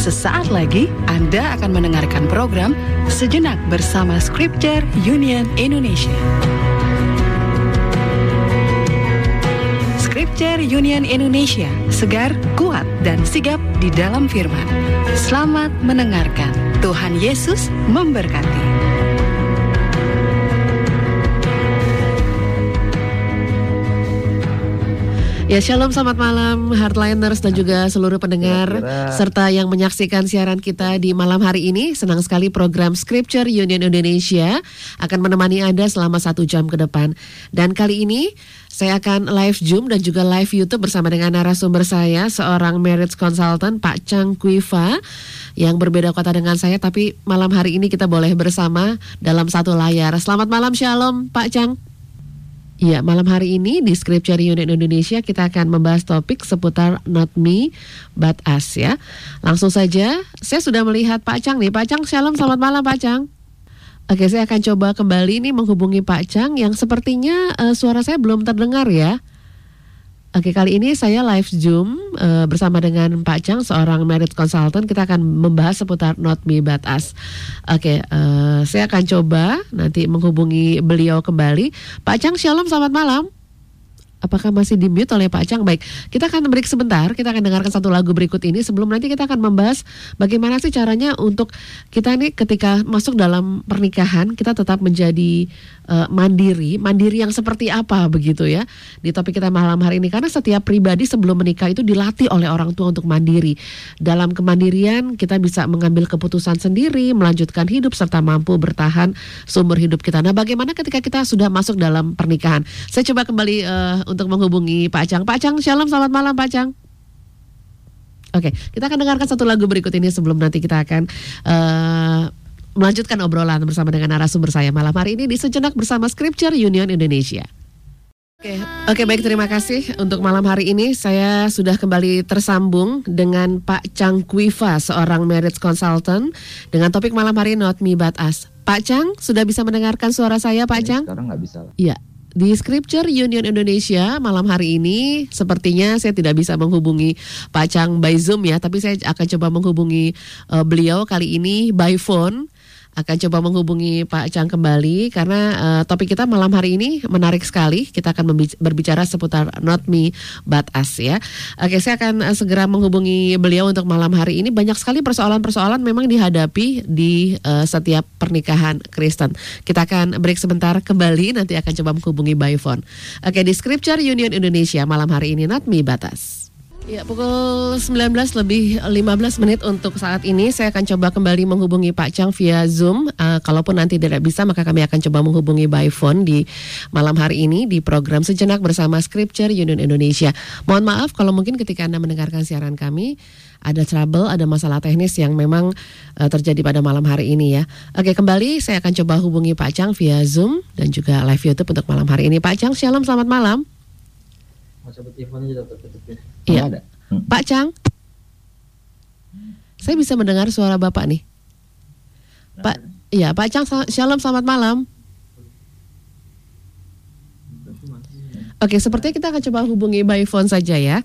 Sesaat lagi Anda akan mendengarkan program Sejenak bersama Scripture Union Indonesia. Scripture Union Indonesia, segar, kuat, dan sigap di dalam firman. Selamat mendengarkan. Tuhan Yesus memberkati. Ya Shalom selamat malam Hardliners dan juga seluruh pendengar Kira-kira. serta yang menyaksikan siaran kita di malam hari ini. Senang sekali program Scripture Union Indonesia akan menemani Anda selama satu jam ke depan. Dan kali ini saya akan live Zoom dan juga live YouTube bersama dengan narasumber saya seorang marriage consultant Pak Chang Kuiva yang berbeda kota dengan saya tapi malam hari ini kita boleh bersama dalam satu layar. Selamat malam Shalom Pak Chang. Iya, malam hari ini di Scripture Unit Indonesia kita akan membahas topik seputar not me but us ya. Langsung saja, saya sudah melihat Pak Chang nih. Pak Chang, shalom, selamat malam Pak Chang. Oke, saya akan coba kembali nih menghubungi Pak Chang yang sepertinya eh, suara saya belum terdengar ya. Oke, kali ini saya live Zoom eh, bersama dengan Pak Chang, seorang marriage consultant. Kita akan membahas seputar not me but us. Oke, eh, saya akan coba nanti menghubungi beliau kembali. Pak Chang, shalom, selamat malam. Apakah masih di mute oleh Pak Chang? Baik, kita akan break sebentar. Kita akan dengarkan satu lagu berikut ini. Sebelum nanti kita akan membahas bagaimana sih caranya untuk kita nih ketika masuk dalam pernikahan kita tetap menjadi eh, mandiri. Mandiri yang seperti apa begitu ya di topik kita malam hari ini. Karena setiap pribadi sebelum menikah itu dilatih oleh orang tua untuk mandiri. Dalam kemandirian kita bisa mengambil keputusan sendiri, melanjutkan hidup serta mampu bertahan seumur hidup kita. Nah, bagaimana ketika kita sudah masuk dalam pernikahan? Saya coba kembali eh, untuk menghubungi Pak Cang. Pak Cang, shalom, selamat malam Pak Cang. Oke, kita akan dengarkan satu lagu berikut ini sebelum nanti kita akan eh, melanjutkan obrolan bersama dengan narasumber saya malam hari ini di sejenak bersama Scripture Union Indonesia. Oke, oke baik terima kasih untuk malam hari ini saya sudah kembali tersambung dengan Pak Chang Kuiva seorang marriage consultant dengan topik malam hari Not Me But Us. Pak Chang sudah bisa mendengarkan suara saya Pak Chang? Sekarang nggak bisa. Iya. Di Scripture Union Indonesia malam hari ini sepertinya saya tidak bisa menghubungi Pak Chang by Zoom ya, tapi saya akan coba menghubungi eh, beliau kali ini by phone. Akan coba menghubungi Pak Chang kembali karena eh, topik kita malam hari ini menarik sekali. Kita akan berbicara seputar not me but us ya. Oke, saya akan eh, segera menghubungi beliau untuk malam hari ini. Banyak sekali persoalan-persoalan memang dihadapi di eh, setiap pernikahan Kristen. Kita akan break sebentar kembali nanti akan coba menghubungi by phone. Oke, di Scripture Union Indonesia malam hari ini not me but us. Ya, pukul 19 lebih 15 menit untuk saat ini saya akan coba kembali menghubungi Pak Chang via Zoom. Eh, kalaupun nanti tidak bisa maka kami akan coba menghubungi by phone di malam hari ini di program Sejenak bersama Scripture Union Indonesia. Mohon maaf kalau mungkin ketika Anda mendengarkan siaran kami ada trouble, ada masalah teknis yang memang eh, terjadi pada malam hari ini ya. Oke, kembali saya akan coba hubungi Pak Chang via Zoom dan juga live YouTube untuk malam hari ini. Pak Chang, shalom, selamat malam. Iya. Nggak ada. Hmm. Pak Chang, saya bisa mendengar suara Bapak nih. Pak, iya Pak Chang, shalom, selamat malam. Oke, sepertinya kita akan coba hubungi by phone saja ya.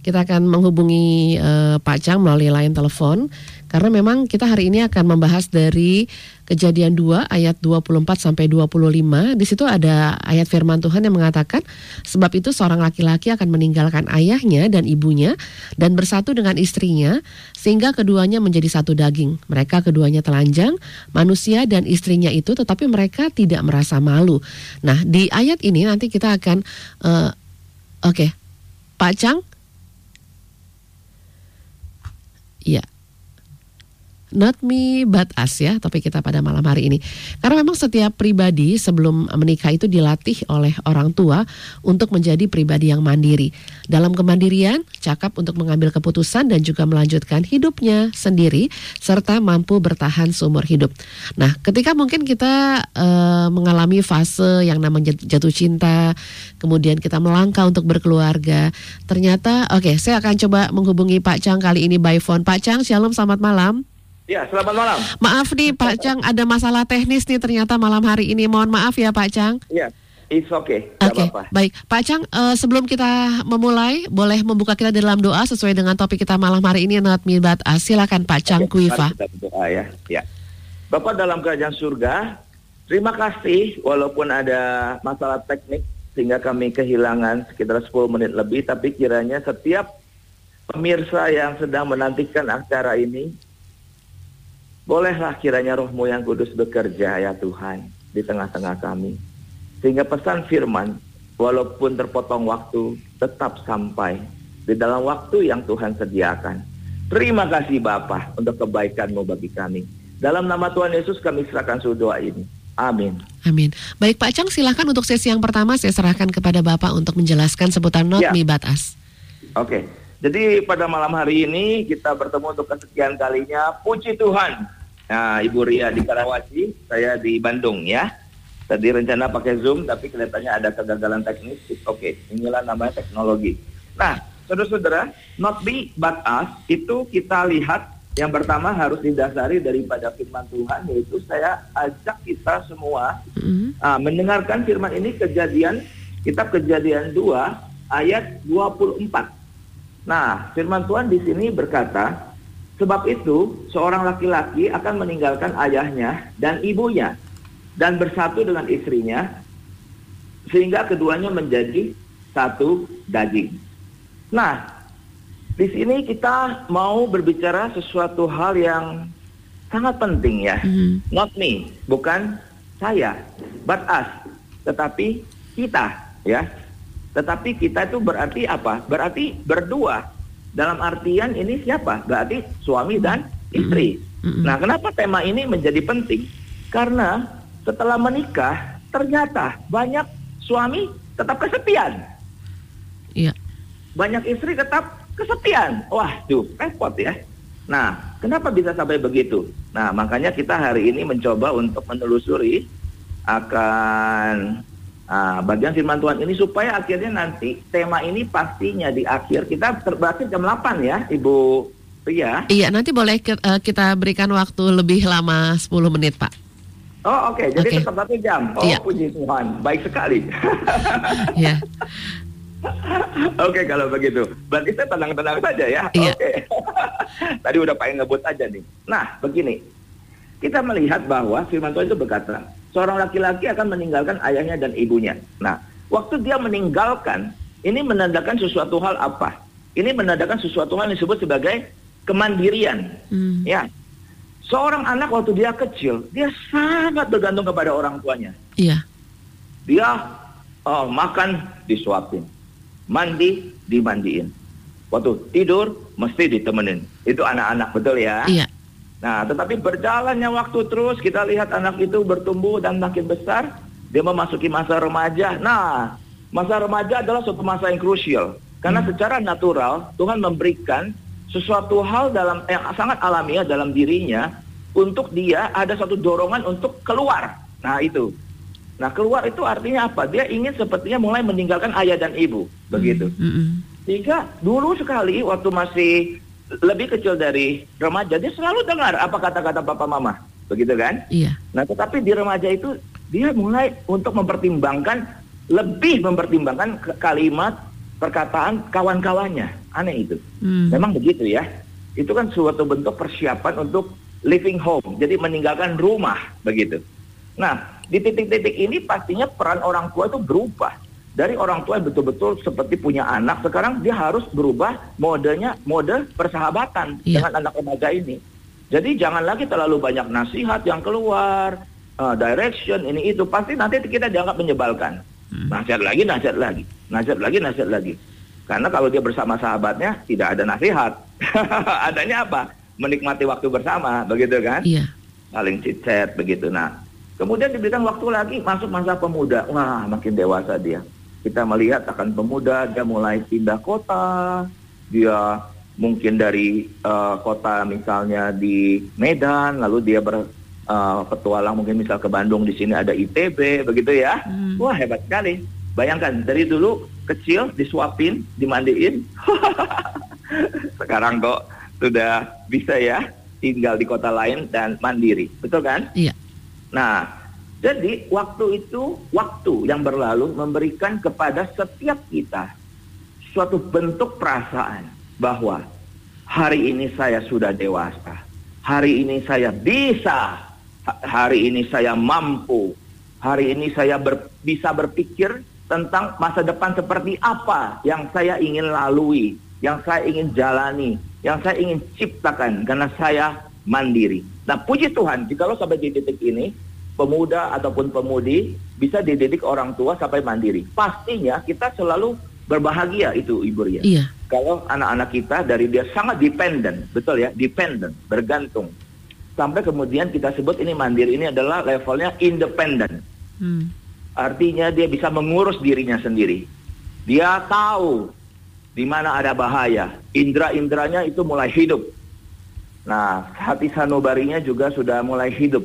Kita akan menghubungi eh, Pak Chang melalui line telepon karena memang kita hari ini akan membahas dari Kejadian 2 ayat 24 sampai 25. Di situ ada ayat firman Tuhan yang mengatakan sebab itu seorang laki-laki akan meninggalkan ayahnya dan ibunya dan bersatu dengan istrinya sehingga keduanya menjadi satu daging. Mereka keduanya telanjang, manusia dan istrinya itu tetapi mereka tidak merasa malu. Nah, di ayat ini nanti kita akan eh, oke. Pak Chang Iya. Not me but us ya topik kita pada malam hari ini. Karena memang setiap pribadi sebelum menikah itu dilatih oleh orang tua untuk menjadi pribadi yang mandiri. Dalam kemandirian, cakap untuk mengambil keputusan dan juga melanjutkan hidupnya sendiri serta mampu bertahan seumur hidup. Nah, ketika mungkin kita eh, mengalami fase yang namanya jatuh cinta, kemudian kita melangkah untuk berkeluarga, ternyata oke, saya akan coba menghubungi Pak Chang kali ini by phone. Pak Chang, shalom, selamat malam. Ya, selamat malam. Maaf nih Pak Chang, ada masalah teknis nih ternyata malam hari ini. Mohon maaf ya Pak Chang. Ya, it's okay. Oke, okay, baik. Pak Chang, uh, sebelum kita memulai, boleh membuka kita dalam doa sesuai dengan topik kita malam hari ini, Not Mibat Silakan Pak Chang okay, Kuifa. Kita berdoa ya. ya. Bapak dalam kerajaan surga, terima kasih walaupun ada masalah teknik sehingga kami kehilangan sekitar 10 menit lebih, tapi kiranya setiap pemirsa yang sedang menantikan acara ini, bolehlah kiranya rohmu yang kudus bekerja ya Tuhan di tengah-tengah kami sehingga pesan firman, walaupun terpotong waktu, tetap sampai di dalam waktu yang Tuhan sediakan. Terima kasih Bapak untuk kebaikanmu bagi kami. Dalam nama Tuhan Yesus kami serahkan seluruh doa ini. Amin. Amin. Baik Pak Cang, silahkan untuk sesi yang pertama saya serahkan kepada Bapak untuk menjelaskan sebutan not ya. batas. Oke, jadi pada malam hari ini kita bertemu untuk kesekian kalinya. Puji Tuhan. Nah, Ibu Ria di Karawaci, saya di Bandung ya. Tadi rencana pakai Zoom, tapi kelihatannya ada kegagalan teknis. Oke, okay. inilah namanya teknologi. Nah, saudara-saudara, not be but us itu kita lihat yang pertama harus didasari daripada firman Tuhan, yaitu saya ajak kita semua mm-hmm. uh, mendengarkan firman ini kejadian, kitab kejadian 2 ayat 24. Nah, firman Tuhan di sini berkata, sebab itu seorang laki-laki akan meninggalkan ayahnya dan ibunya dan bersatu dengan istrinya sehingga keduanya menjadi satu daging. Nah, di sini kita mau berbicara sesuatu hal yang sangat penting ya. Mm-hmm. Not me, bukan saya, but us, tetapi kita ya. Tetapi kita itu berarti apa? Berarti berdua. Dalam artian ini siapa? Berarti suami dan istri. Mm-hmm. Nah, kenapa tema ini menjadi penting? Karena setelah menikah ternyata banyak suami tetap kesepian. Iya. Banyak istri tetap kesepian. Wah, tuh repot ya. Nah, kenapa bisa sampai begitu? Nah, makanya kita hari ini mencoba untuk menelusuri akan uh, bagian firman Tuhan ini supaya akhirnya nanti tema ini pastinya di akhir kita terbakit jam 8 ya, Ibu Ria. Iya, nanti boleh eh, kita berikan waktu lebih lama 10 menit, Pak. Oh oke, okay. jadi okay. tetap satu jam. Oh yeah. puji Tuhan, baik sekali. Iya. Oke okay, kalau begitu, berarti saya tenang-tenang saja ya. Yeah. Oke. Okay. Tadi udah pengen ngebut aja nih. Nah begini, kita melihat bahwa Firman Tuhan itu berkata, seorang laki-laki akan meninggalkan ayahnya dan ibunya. Nah, waktu dia meninggalkan, ini menandakan sesuatu hal apa? Ini menandakan sesuatu hal yang disebut sebagai kemandirian. Hmm. Ya, Seorang anak waktu dia kecil, dia sangat bergantung kepada orang tuanya. Iya. Dia oh, makan disuapin, mandi dimandiin. Waktu tidur mesti ditemenin. Itu anak-anak betul ya? Iya. Nah, tetapi berjalannya waktu terus kita lihat anak itu bertumbuh dan makin besar, dia memasuki masa remaja. Nah, masa remaja adalah suatu masa yang krusial karena hmm. secara natural Tuhan memberikan sesuatu hal dalam yang sangat alamiah dalam dirinya untuk dia ada satu dorongan untuk keluar. Nah itu. Nah keluar itu artinya apa? Dia ingin sepertinya mulai meninggalkan ayah dan ibu, begitu. Mm -hmm. Sehingga dulu sekali waktu masih lebih kecil dari remaja dia selalu dengar apa kata-kata papa mama, begitu kan? Iya. Nah tetapi di remaja itu dia mulai untuk mempertimbangkan lebih mempertimbangkan kalimat perkataan kawan-kawannya. Aneh itu. Hmm. Memang begitu ya. Itu kan suatu bentuk persiapan untuk living home. Jadi meninggalkan rumah begitu. Nah, di titik-titik ini pastinya peran orang tua itu berubah. Dari orang tua yang betul-betul seperti punya anak, sekarang dia harus berubah modenya, mode persahabatan yeah. dengan anak remaja ini. Jadi jangan lagi terlalu banyak nasihat yang keluar, uh, direction ini itu pasti nanti kita dianggap menyebalkan. Hmm. Nasihat lagi, nasihat lagi nasihat lagi, nasihat lagi. Karena kalau dia bersama sahabatnya tidak ada nasihat. Adanya apa? Menikmati waktu bersama, begitu kan? Iya. Saling chat begitu. Nah, kemudian diberikan waktu lagi masuk masa pemuda. Wah, makin dewasa dia. Kita melihat akan pemuda, dia mulai pindah kota, dia mungkin dari uh, kota misalnya di Medan, lalu dia ber, uh, petualang mungkin misal ke Bandung di sini ada ITB begitu ya. Hmm. Wah hebat sekali. Bayangkan dari dulu kecil disuapin, dimandiin. Sekarang kok sudah bisa ya tinggal di kota lain dan mandiri. Betul kan? Iya. Nah, Jadi waktu itu, waktu yang berlalu memberikan kepada setiap kita suatu bentuk perasaan bahwa hari ini saya sudah dewasa, hari ini saya bisa, hari ini saya mampu, hari ini saya ber, bisa berpikir tentang masa depan seperti apa yang saya ingin lalui, yang saya ingin jalani, yang saya ingin ciptakan karena saya mandiri. Nah puji Tuhan, jika lo sampai di titik ini, pemuda ataupun pemudi bisa dididik orang tua sampai mandiri. Pastinya kita selalu berbahagia itu Ibu Ria. Iya. Kalau anak-anak kita dari dia sangat dependent, betul ya, dependent, bergantung. Sampai kemudian kita sebut ini mandiri ini adalah levelnya independent. Hmm. Artinya dia bisa mengurus dirinya sendiri. Dia tahu di mana ada bahaya. Indra-indranya itu mulai hidup. Nah, hati sanubarinya juga sudah mulai hidup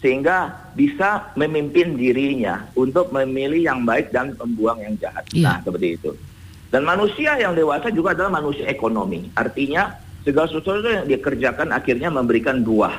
sehingga bisa memimpin dirinya untuk memilih yang baik dan membuang yang jahat. Yeah. Nah, seperti itu. Dan manusia yang dewasa juga adalah manusia ekonomi. Artinya segala sesuatu yang dia kerjakan akhirnya memberikan buah,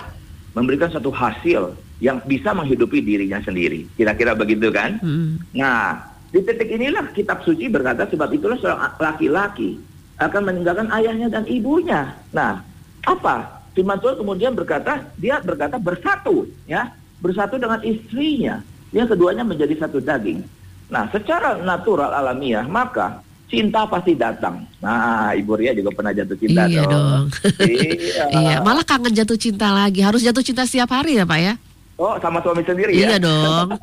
memberikan satu hasil yang bisa menghidupi dirinya sendiri. Kira-kira begitu kan? Hmm. Nah, di titik inilah kitab suci berkata sebab itulah seorang laki-laki akan meninggalkan ayahnya dan ibunya. Nah, apa? Firman Tuhan kemudian berkata, dia berkata bersatu, ya, bersatu dengan istrinya. Yang keduanya menjadi satu daging. Nah, secara natural alamiah, maka cinta pasti datang. Nah, Ibu Ria juga pernah jatuh cinta iya dong. dong. iya. iya, malah kangen jatuh cinta lagi. Harus jatuh cinta setiap hari ya, Pak ya? Oh, sama suami sendiri iya ya? Iya dong.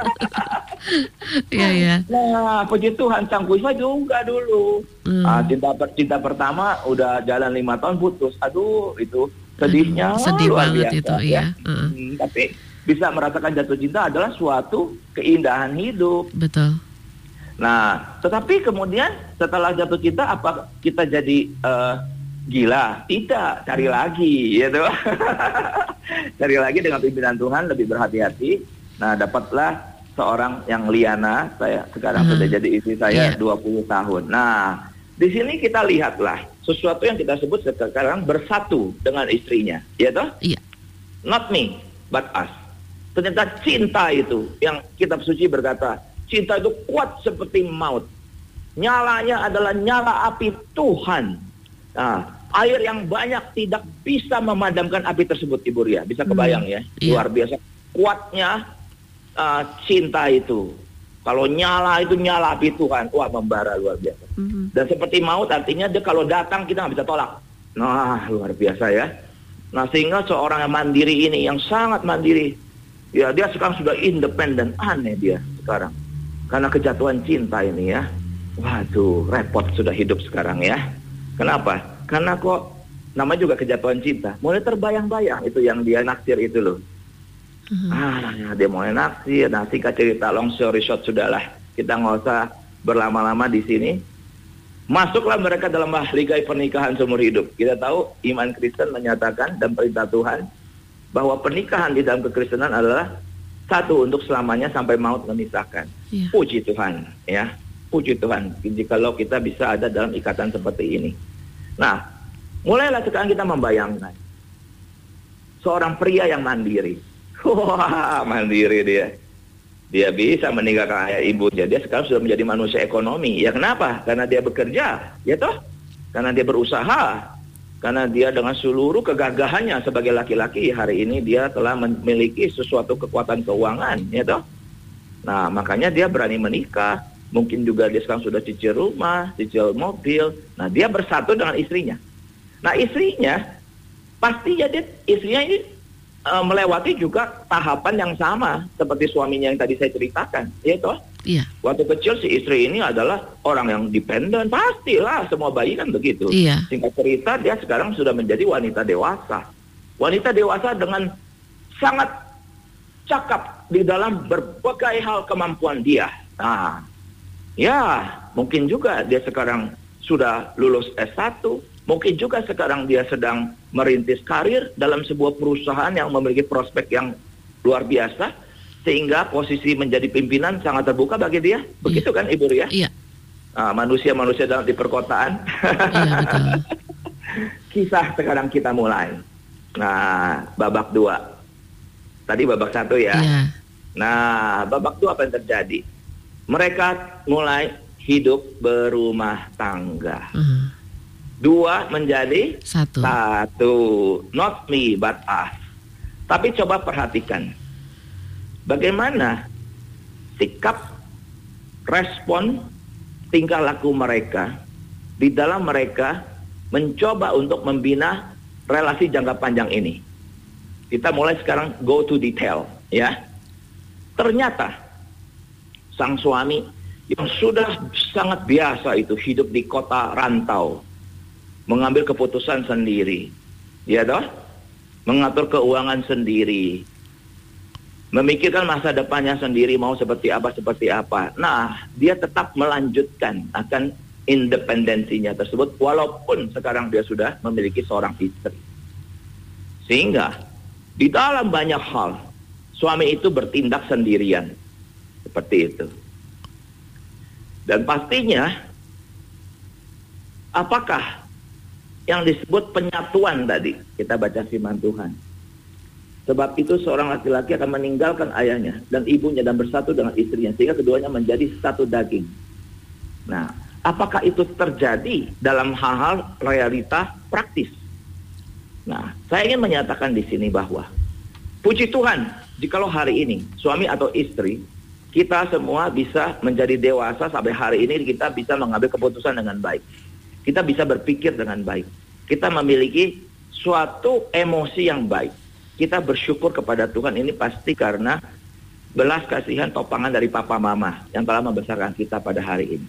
Iya, iya. Nah, puji Tuhan, Sang Kusma juga dulu. Hmm. Ah, cinta cinta pertama udah jalan lima tahun putus. Aduh, itu sedihnya sedih luar banget biasa, itu ya. Uh. Hmm, tapi bisa merasakan jatuh cinta adalah suatu keindahan hidup. Betul. Nah, tetapi kemudian setelah jatuh cinta apa kita jadi uh, gila? Tidak, cari lagi, gitu. cari lagi dengan pimpinan Tuhan lebih berhati-hati. Nah, dapatlah seorang yang Liana, saya sekarang uh sudah jadi istri saya yeah. 20 tahun. Nah, di sini kita lihatlah sesuatu yang kita sebut sekarang bersatu dengan istrinya, ya toh? Iya. Not me, but us. Ternyata cinta itu yang kitab suci berkata, cinta itu kuat seperti maut. Nyalanya adalah nyala api Tuhan. Nah, air yang banyak tidak bisa memadamkan api tersebut, Ibu Ria. Bisa kebayang hmm, ya, iya. luar biasa kuatnya uh, cinta itu. Kalau nyala itu nyala api Tuhan, wah membara luar biasa. Mm-hmm. Dan seperti maut artinya dia kalau datang kita nggak bisa tolak. Nah luar biasa ya. Nah sehingga seorang yang mandiri ini yang sangat mandiri, ya dia sekarang sudah independen, aneh dia sekarang. Karena kejatuhan cinta ini ya. Waduh repot sudah hidup sekarang ya. Kenapa? Karena kok namanya juga kejatuhan cinta. Mulai terbayang-bayang itu yang dia naksir itu loh Hmm. Ah, dia mulai naksir. Nah, singkat cerita long story short sudahlah. Kita nggak usah berlama-lama di sini. Masuklah mereka dalam ligai pernikahan seumur hidup. Kita tahu iman Kristen menyatakan dan perintah Tuhan bahwa pernikahan di dalam kekristenan adalah satu untuk selamanya sampai maut memisahkan. Yeah. Puji Tuhan, ya. Puji Tuhan. Jikalau kita bisa ada dalam ikatan seperti ini. Nah, mulailah sekarang kita membayangkan seorang pria yang mandiri Wah, mandiri dia. Dia bisa meninggalkan ayah ibunya. Dia sekarang sudah menjadi manusia ekonomi. Ya kenapa? Karena dia bekerja, ya toh? Karena dia berusaha. Karena dia dengan seluruh kegagahannya sebagai laki-laki hari ini dia telah memiliki sesuatu kekuatan keuangan, ya toh? Nah, makanya dia berani menikah. Mungkin juga dia sekarang sudah cicil rumah, cicil mobil. Nah, dia bersatu dengan istrinya. Nah, istrinya pasti jadi istrinya ini uh, melewati juga tahapan yang sama seperti suaminya yang tadi saya ceritakan, ya toh? Iya. Waktu kecil si istri ini adalah orang yang dependen, pastilah semua bayi kan begitu. Iya. Singkat cerita dia sekarang sudah menjadi wanita dewasa. Wanita dewasa dengan sangat cakap di dalam berbagai hal kemampuan dia. Nah, ya mungkin juga dia sekarang sudah lulus S1, Mungkin juga sekarang dia sedang merintis karir dalam sebuah perusahaan yang memiliki prospek yang luar biasa sehingga posisi menjadi pimpinan sangat terbuka bagi dia. Begitu iya. kan Ibu Ria? Iya. manusia-manusia dalam di perkotaan. Iya, betul. Kisah sekarang kita mulai. Nah, babak dua. Tadi babak satu ya. Iya. Nah, babak dua apa yang terjadi? Mereka mulai hidup berumah tangga. Uh, Dua menjadi satu. satu. Not me, but us. Tapi coba perhatikan. Bagaimana sikap, respon, tingkah laku mereka di dalam mereka mencoba untuk membina relasi jangka panjang ini. Kita mulai sekarang go to detail, ya. Ternyata sang suami yang sudah sangat biasa itu hidup di kota rantau, mengambil keputusan sendiri, ya toh, mengatur keuangan sendiri, memikirkan masa depannya sendiri mau seperti apa seperti apa. Nah, dia tetap melanjutkan akan independensinya tersebut walaupun sekarang dia sudah memiliki seorang istri. Sehingga di dalam banyak hal suami itu bertindak sendirian. Seperti itu. Dan pastinya apakah yang disebut penyatuan tadi kita baca firman Tuhan. Sebab itu seorang laki-laki akan meninggalkan ayahnya dan ibunya dan bersatu dengan istrinya sehingga keduanya menjadi satu daging. Nah, apakah itu terjadi dalam hal-hal realita praktis? Nah, saya ingin menyatakan di sini bahwa puji Tuhan, jikalau hari ini suami atau istri kita semua bisa menjadi dewasa sampai hari ini kita bisa mengambil keputusan dengan baik. Kita bisa berpikir dengan baik. Kita memiliki suatu emosi yang baik kita bersyukur kepada Tuhan ini pasti karena belas kasihan topangan dari papa mama yang telah membesarkan kita pada hari ini.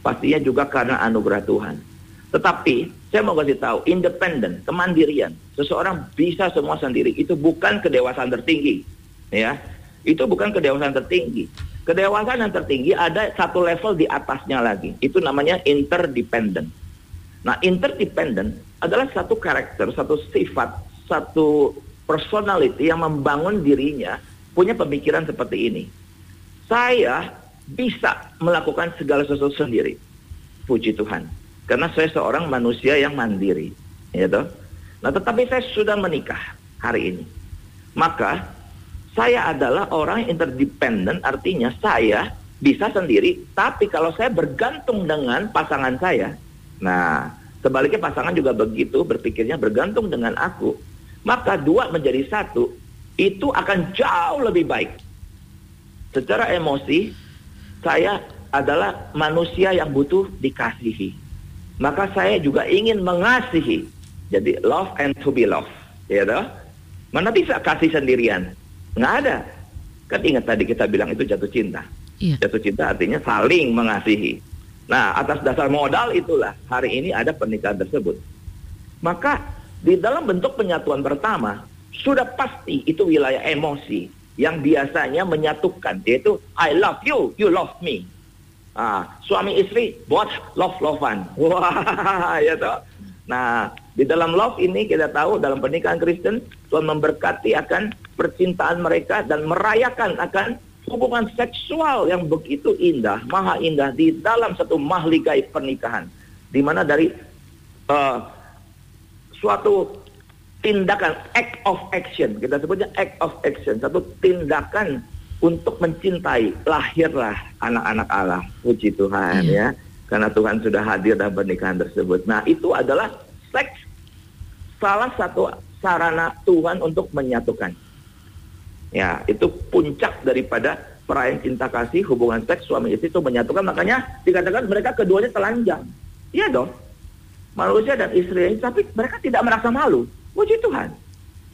Pastinya juga karena anugerah Tuhan. Tetapi saya mau kasih tahu, independen, kemandirian, seseorang bisa semua sendiri itu bukan kedewasaan tertinggi, ya. Itu bukan kedewasaan tertinggi. Kedewasaan yang tertinggi ada satu level di atasnya lagi. Itu namanya interdependent. Nah, interdependent adalah satu karakter, satu sifat, satu personality yang membangun dirinya punya pemikiran seperti ini. Saya bisa melakukan segala sesuatu sendiri. Puji Tuhan. Karena saya seorang manusia yang mandiri. Ya toh? Nah tetapi saya sudah menikah hari ini. Maka saya adalah orang interdependent artinya saya bisa sendiri. Tapi kalau saya bergantung dengan pasangan saya. Nah sebaliknya pasangan juga begitu berpikirnya bergantung dengan aku maka dua menjadi satu itu akan jauh lebih baik. Secara emosi, saya adalah manusia yang butuh dikasihi. Maka saya juga ingin mengasihi. Jadi love and to be loved. Ya toh? Mana bisa kasih sendirian? Nggak ada. Kan ingat tadi kita bilang itu jatuh cinta. Iya. Jatuh cinta artinya saling mengasihi. Nah, atas dasar modal itulah hari ini ada pernikahan tersebut. Maka di dalam bentuk penyatuan pertama, sudah pasti itu wilayah emosi yang biasanya menyatukan, yaitu I love you, you love me. Ah, suami istri buat love-lovean. Wah, ya toh. Nah, di dalam love ini kita tahu dalam pernikahan Kristen Tuhan memberkati akan percintaan mereka dan merayakan akan hubungan seksual yang begitu indah, maha indah di dalam satu mahligai pernikahan. Di mana dari uh, suatu tindakan act of action kita sebutnya act of action satu tindakan untuk mencintai lahirlah anak-anak Allah puji Tuhan yeah. ya karena Tuhan sudah hadir dalam pernikahan tersebut nah itu adalah seks salah satu sarana Tuhan untuk menyatukan ya itu puncak daripada perayaan cinta kasih hubungan seks suami istri itu menyatukan makanya dikatakan mereka keduanya telanjang iya dong manusia dan istri tapi mereka tidak merasa malu. Puji Tuhan.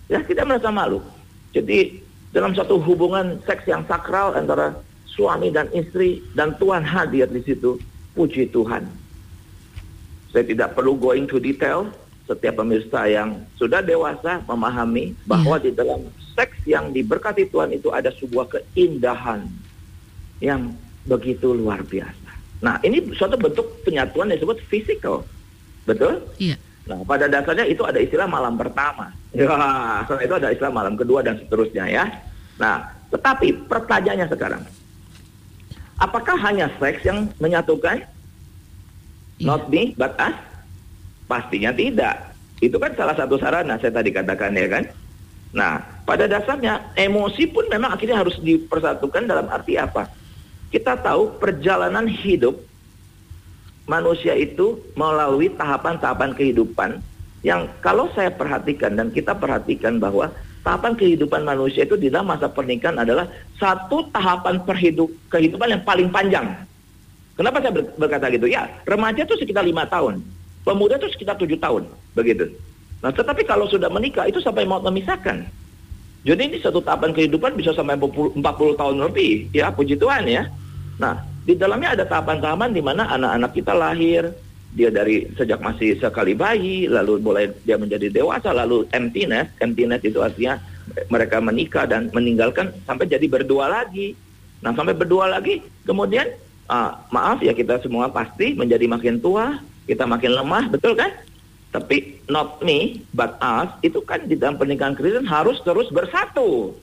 Ya, tidak merasa malu. Jadi dalam satu hubungan seks yang sakral antara suami dan istri dan Tuhan hadir di situ, puji Tuhan. Saya tidak perlu going to detail, setiap pemirsa yang sudah dewasa memahami bahwa yeah. di dalam seks yang diberkati Tuhan itu ada sebuah keindahan yang begitu luar biasa. Nah, ini suatu bentuk penyatuan yang disebut physical Betul? Iya. Nah, pada dasarnya itu ada istilah malam pertama. Ya, itu ada istilah malam kedua dan seterusnya ya. Nah, tetapi pertanyaannya sekarang, apakah hanya seks yang menyatukan? Iya. Not me, but us? Pastinya tidak. Itu kan salah satu sarana saya tadi katakan ya kan. Nah, pada dasarnya emosi pun memang akhirnya harus dipersatukan dalam arti apa? Kita tahu perjalanan hidup manusia itu melalui tahapan-tahapan kehidupan yang kalau saya perhatikan dan kita perhatikan bahwa tahapan kehidupan manusia itu di dalam masa pernikahan adalah satu tahapan perhidup, kehidupan yang paling panjang. Kenapa saya berkata gitu? Ya, remaja itu sekitar lima tahun, pemuda itu sekitar tujuh tahun, begitu. Nah, tetapi kalau sudah menikah itu sampai mau memisahkan. Jadi ini satu tahapan kehidupan bisa sampai 40, 40 tahun lebih, ya puji Tuhan ya. Nah, di dalamnya ada tahapan-tahapan di mana anak-anak kita lahir, dia dari sejak masih sekali bayi, lalu mulai dia menjadi dewasa, lalu empty nest itu artinya mereka menikah dan meninggalkan sampai jadi berdua lagi. Nah, sampai berdua lagi, kemudian uh, maaf ya kita semua pasti menjadi makin tua, kita makin lemah, betul kan? Tapi not me, but us, itu kan di dalam pernikahan Kristen harus terus bersatu.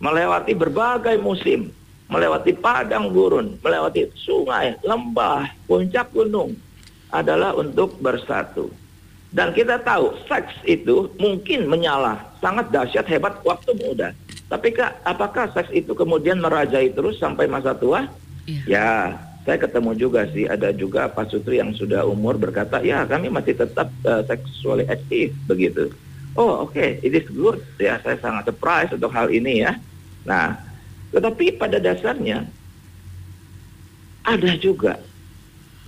Melewati berbagai musim, melewati padang gurun, melewati sungai, lembah, puncak gunung adalah untuk bersatu. Dan kita tahu seks itu mungkin menyala, sangat dahsyat, hebat waktu muda. Tapi kak, apakah seks itu kemudian merajai terus sampai masa tua? Ya, ya saya ketemu juga sih ada juga Pak Sutri yang sudah umur berkata ya kami masih tetap uh, seksually aktif begitu. Oh oke, okay, it is good ya saya sangat surprise untuk hal ini ya. Nah, tetapi pada dasarnya ada juga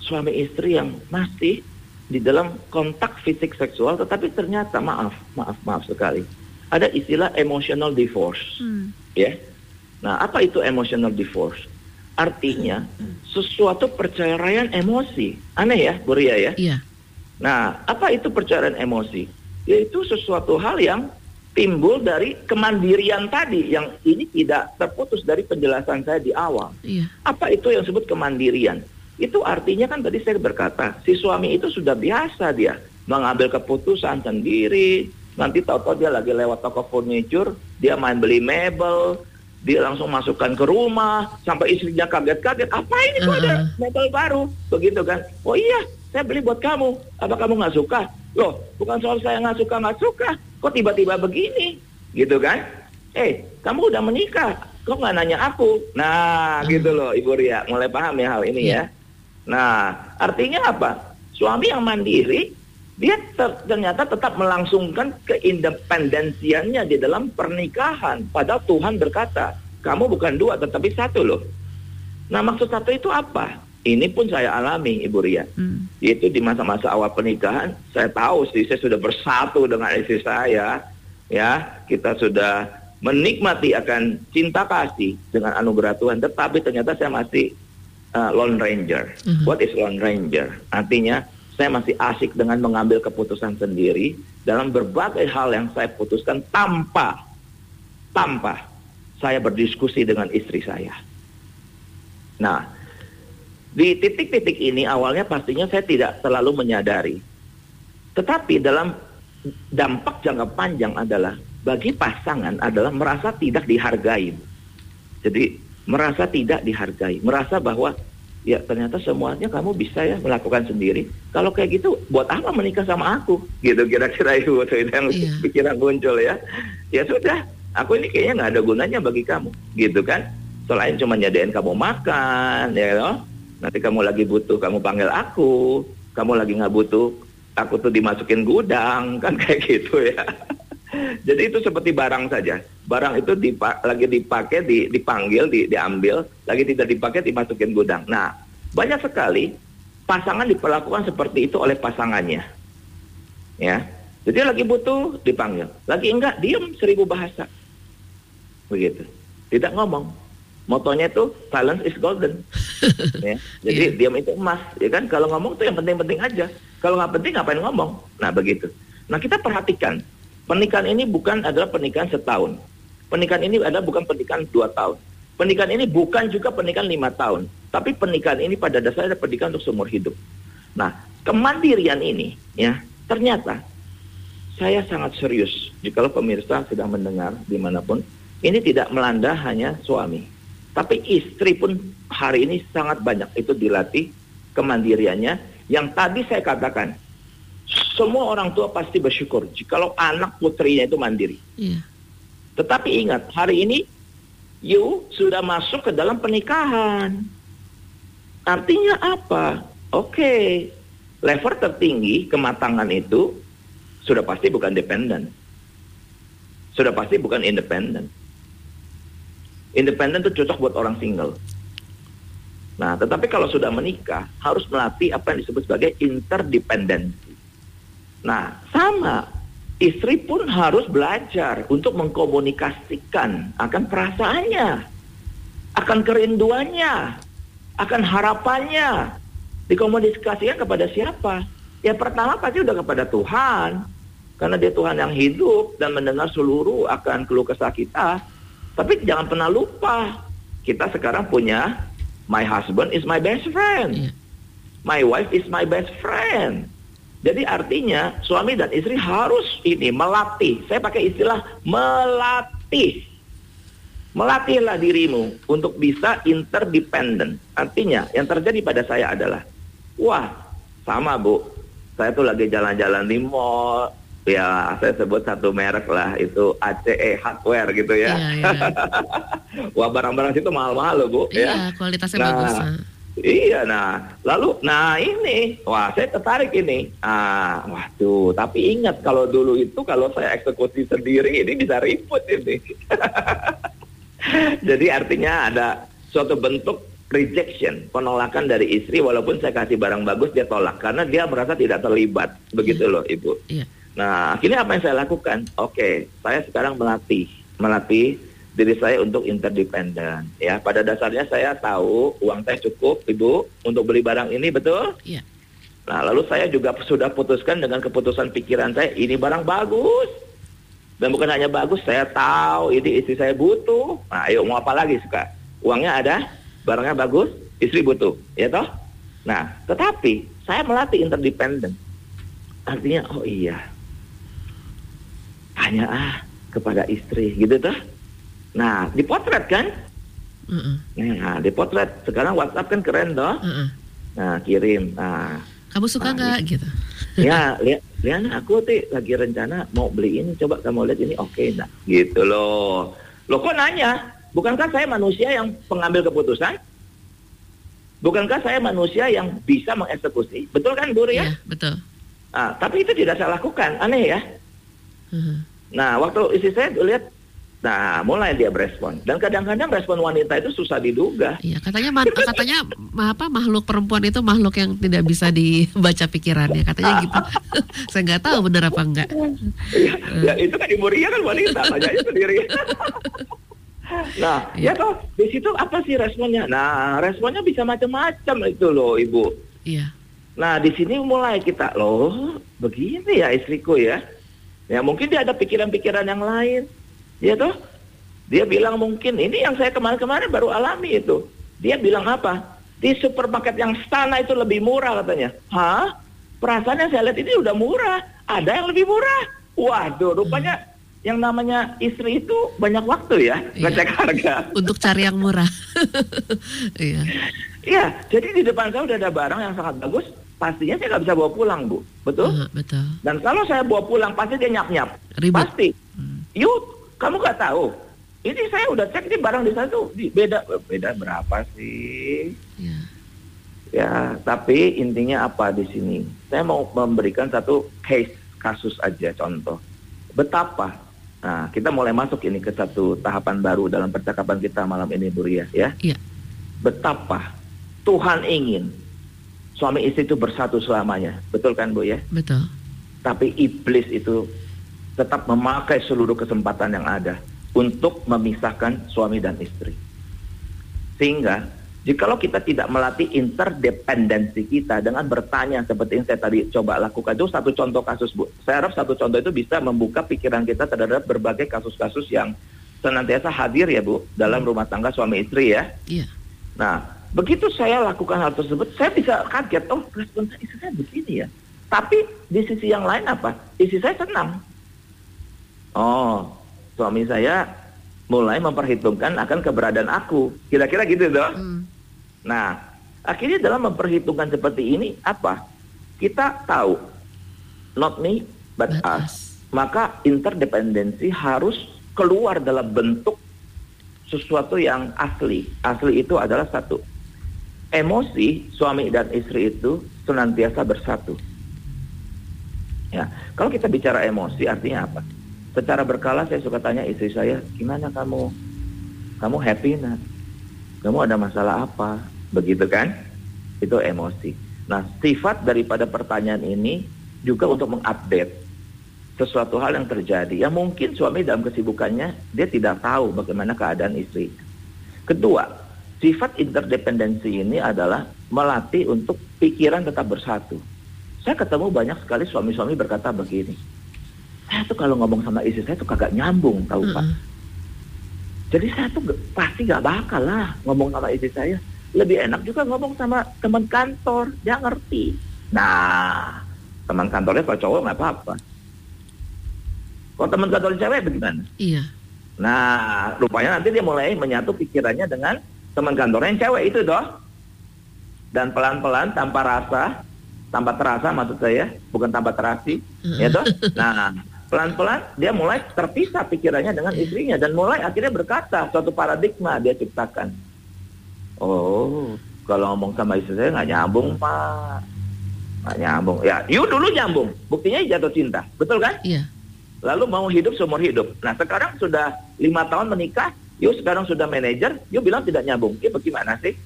suami istri yang masih di dalam kontak fisik seksual tetapi ternyata maaf maaf maaf sekali ada istilah emotional divorce hmm. ya. Nah apa itu emotional divorce? Artinya sesuatu perceraian emosi. Aneh ya, Bu Ria ya? Iya. Nah, apa itu perceraian emosi? Yaitu sesuatu hal yang timbul dari kemandirian tadi yang ini tidak terputus dari penjelasan saya di awal. Iya. Apa itu yang disebut kemandirian? Itu artinya kan tadi saya berkata, si suami itu sudah biasa dia mengambil keputusan sendiri, nanti tahu-tahu dia lagi lewat toko furniture, dia main beli mebel, dia langsung masukkan ke rumah sampai istrinya kaget-kaget apa ini? Kok ada mebel baru? Begitu kan. Oh iya saya beli buat kamu. Apa kamu nggak suka? Loh bukan soal saya nggak suka nggak suka. Kok tiba-tiba begini? Gitu kan. Eh kamu udah menikah. Kok nggak nanya aku? Nah gitu loh ibu Ria. Mulai paham ya hal ini ya. Nah artinya apa? Suami yang mandiri dia ter, ternyata tetap melangsungkan keindependensiannya di dalam pernikahan. Padahal Tuhan berkata, kamu bukan dua tetapi satu loh. Nah maksud satu itu apa? Ini pun saya alami Ibu Ria. Hmm. Yaitu di masa-masa awal pernikahan, saya tahu sih saya sudah bersatu dengan istri saya. Ya, kita sudah menikmati akan cinta kasih dengan anugerah Tuhan. Tetapi ternyata saya masih uh, lone ranger. Hmm. What is lone ranger? Artinya saya masih asik dengan mengambil keputusan sendiri dalam berbagai hal yang saya putuskan tanpa tanpa saya berdiskusi dengan istri saya. Nah, di titik-titik ini awalnya pastinya saya tidak terlalu menyadari. Tetapi dalam dampak jangka panjang adalah bagi pasangan adalah merasa tidak dihargai. Jadi merasa tidak dihargai, merasa bahwa ya ternyata semuanya kamu bisa ya melakukan sendiri. Kalau kayak gitu, buat apa menikah sama aku? Gitu kira-kira itu yang yeah. pikiran muncul ya. Ya sudah, aku ini kayaknya nggak ada gunanya bagi kamu, gitu kan? Selain cuma nyadain kamu makan, ya loh. Nanti kamu lagi butuh, kamu panggil aku. Kamu lagi nggak butuh, aku tuh dimasukin gudang, kan kayak gitu ya. Jadi itu seperti barang saja. Barang itu dipa lagi dipakai, di, dipanggil, di, diambil, lagi tidak dipakai, dimasukin gudang. Nah, banyak sekali pasangan diperlakukan seperti itu oleh pasangannya. Ya, jadi lagi butuh dipanggil, lagi enggak diem seribu bahasa, begitu. Tidak ngomong. Motonya itu silence is golden. ya. Jadi yeah. diam itu emas, ya kan? Kalau ngomong tuh yang penting-penting aja. Kalau nggak penting ngapain ngomong? Nah begitu. Nah kita perhatikan Pernikahan ini bukan adalah pernikahan setahun. Pernikahan ini adalah bukan pernikahan dua tahun. Pernikahan ini bukan juga pernikahan lima tahun. Tapi pernikahan ini pada dasarnya pernikahan untuk seumur hidup. Nah, kemandirian ini ya ternyata saya sangat serius. Jika pemirsa sedang mendengar di mana pun, ini tidak melanda hanya suami. Tapi istri pun hari ini sangat banyak itu dilatih kemandiriannya. Yang tadi saya katakan, semua orang tua pasti bersyukur jikalau anak putrinya itu mandiri. Iya. Tetapi ingat, hari ini you sudah masuk ke dalam pernikahan. Artinya apa? Oke, level tertinggi kematangan itu sudah pasti bukan dependen. Sudah pasti bukan independen. Independen itu cocok buat orang single. Nah, tetapi kalau sudah menikah, harus melatih apa yang disebut sebagai interdependensi. Nah, sama. Istri pun harus belajar untuk mengkomunikasikan akan perasaannya, akan kerinduannya, akan harapannya. Dikomunikasikan kepada siapa? Ya pertama pasti udah kepada Tuhan. Karena dia Tuhan yang hidup dan mendengar seluruh akan keluh kesah kita. Tapi jangan pernah lupa, kita sekarang punya my husband is my best friend. Iya. My wife is my best friend. Jadi artinya suami dan istri harus ini melatih. Saya pakai istilah melatih. Melatihlah dirimu untuk bisa interdependent. Artinya yang terjadi pada saya adalah, wah sama bu, saya tuh lagi jalan-jalan di mall, ya saya sebut satu merek lah itu ACE Hardware gitu ya. Iya, iya. wah barang-barang situ mahal-mahal loh bu. Iya, ya. kualitasnya Nah, bagus. Iya, nah lalu, nah ini, wah saya tertarik ini. Ah, waduh, tapi ingat kalau dulu itu kalau saya eksekusi sendiri ini bisa ribut ini. Jadi artinya ada suatu bentuk rejection, penolakan dari istri walaupun saya kasih barang bagus dia tolak karena dia merasa tidak terlibat, begitu loh ibu. Iya. Nah, akhirnya apa yang saya lakukan? Oke, saya sekarang melatih, melatih diri saya untuk interdependen. Ya, pada dasarnya saya tahu uang saya cukup, ibu, untuk beli barang ini, betul? Iya. Nah, lalu saya juga sudah putuskan dengan keputusan pikiran saya, ini barang bagus. Dan bukan hanya bagus, saya tahu ini istri saya butuh. Nah, ayo mau apa lagi suka? Uangnya ada, barangnya bagus, istri butuh, ya toh? Nah, tetapi saya melatih interdependen. Artinya, oh iya, hanya ah kepada istri, gitu toh? Nah, dipotret kan? Heeh. Nah, dipotret. Sekarang WhatsApp kan keren toh? Heeh. Nah, kirim. Nah, Kamu suka Ah, nggak gitu? ya lihat lihat aku tuh lagi rencana mau beli ini coba kamu lihat ini oke enggak gitu loh lo kok nanya bukankah saya manusia yang pengambil keputusan bukankah saya manusia yang bisa mengeksekusi betul kan Bu Ria Iya, betul. Ah, tapi itu tidak saya lakukan aneh ya Heeh. nah waktu istri saya lihat nah mulai dia berespon dan kadang-kadang respon wanita itu susah diduga Iya, katanya man- katanya ma- apa makhluk perempuan itu makhluk yang tidak bisa dibaca pikirannya, katanya gitu. Saya nggak tahu benar apa enggak. ya, ya itu kan Ibu Ria kan wanita tanyanya sendiri. nah, Iya. ya toh di situ apa sih responnya? Nah, responnya bisa macam-macam itu loh, Ibu. Iya. Nah, di sini mulai kita loh, begini ya istriku ya. Ya mungkin dia ada pikiran-pikiran yang lain. Ya toh? Dia bilang mungkin ini yang saya kemarin-kemarin baru alami itu. Dia bilang apa? Di supermarket yang sana itu lebih murah katanya. Hah? Perasaannya saya lihat ini udah murah. Ada yang lebih murah. Waduh, rupanya yang namanya istri itu banyak waktu ya Iya. ngecek harga. Untuk cari yang murah. Iya. Iya, jadi di depan saya udah ada barang yang sangat bagus. Pastinya saya nggak bisa bawa pulang, Bu. Betul? Heeh, betul. Dan kalau saya bawa pulang, pasti dia nyap-nyap. Ribet. Pasti. Hmm. Yuk, kamu nggak tahu. Ini saya udah cek di barang di sana tuh di beda beda berapa sih? Iya. Ya, tapi intinya apa di sini? Saya mau memberikan satu case kasus aja contoh. Betapa Nah, kita mulai masuk ini ke satu tahapan baru dalam percakapan kita malam ini, Bu Ria, ya. Iya. Betapa Tuhan ingin suami istri itu bersatu selamanya. Betul kan, Bu ya? Betul. tapi iblis itu tetap memakai seluruh kesempatan yang ada untuk memisahkan suami dan istri. Sehingga jikalau kita tidak melatih interdependensi kita dengan bertanya seperti yang saya tadi coba lakukan itu satu contoh kasus Bu. Saya harap satu contoh itu bisa membuka pikiran kita terhadap berbagai kasus-kasus yang senantiasa hadir ya Bu dalam rumah tangga suami istri ya. Iya. Nah, begitu saya lakukan hal tersebut, saya bisa kaget, oh respon istri saya begini ya. Tapi di sisi yang lain apa? Istri saya senang. Oh, suami saya mulai memperhitungkan akan keberadaan aku. Kira-kira gitu dong. Hmm. Nah, akhirnya dalam memperhitungkan seperti ini apa? Kita tahu not me, but, But us. us. Maka interdependensi harus keluar dalam bentuk sesuatu yang asli. Asli itu adalah satu. Emosi suami dan istri itu senantiasa bersatu. Ya, kalau kita bicara emosi artinya apa? Secara berkala saya suka tanya istri saya, gimana kamu? Kamu happy nak? Kamu ada masalah apa? Begitu kan? Itu emosi. Nah, sifat daripada pertanyaan ini juga untuk mengupdate sesuatu hal yang terjadi. Yang mungkin suami dalam kesibukannya dia tidak tahu bagaimana keadaan istri. Kedua, sifat interdependensi ini adalah melatih untuk pikiran tetap bersatu. Saya ketemu banyak sekali suami-suami berkata begini, saya tuh kalau ngomong sama istri saya tuh kagak nyambung, tahu Pak. Mm-mm. Jadi saya tuh ge- pasti gak bakal lah ngomong sama istri saya. Lebih enak juga ngomong sama teman kantor, dia ngerti. Nah, teman kantornya kalau cowok nggak apa-apa. Kalau teman kantor cewek bagaimana? Iya. Nah, rupanya nanti dia mulai menyatu pikirannya dengan teman kantornya yang cewek itu doh. Dan pelan-pelan tanpa rasa, tanpa terasa maksud saya, bukan tanpa terasi, ya toh. Nah, pelan-pelan dia mulai terpisah pikirannya dengan istrinya dan mulai akhirnya berkata suatu paradigma dia ciptakan. Oh, kalau ngomong sama istri saya nggak nyambung pak, nggak nyambung. Ya, you dulu nyambung, buktinya jatuh cinta, betul kan? Iya. lalu mau hidup seumur hidup. Nah sekarang sudah lima tahun menikah, yuk sekarang sudah manajer, yuk bilang tidak nyambung. Ya bagaimana sih?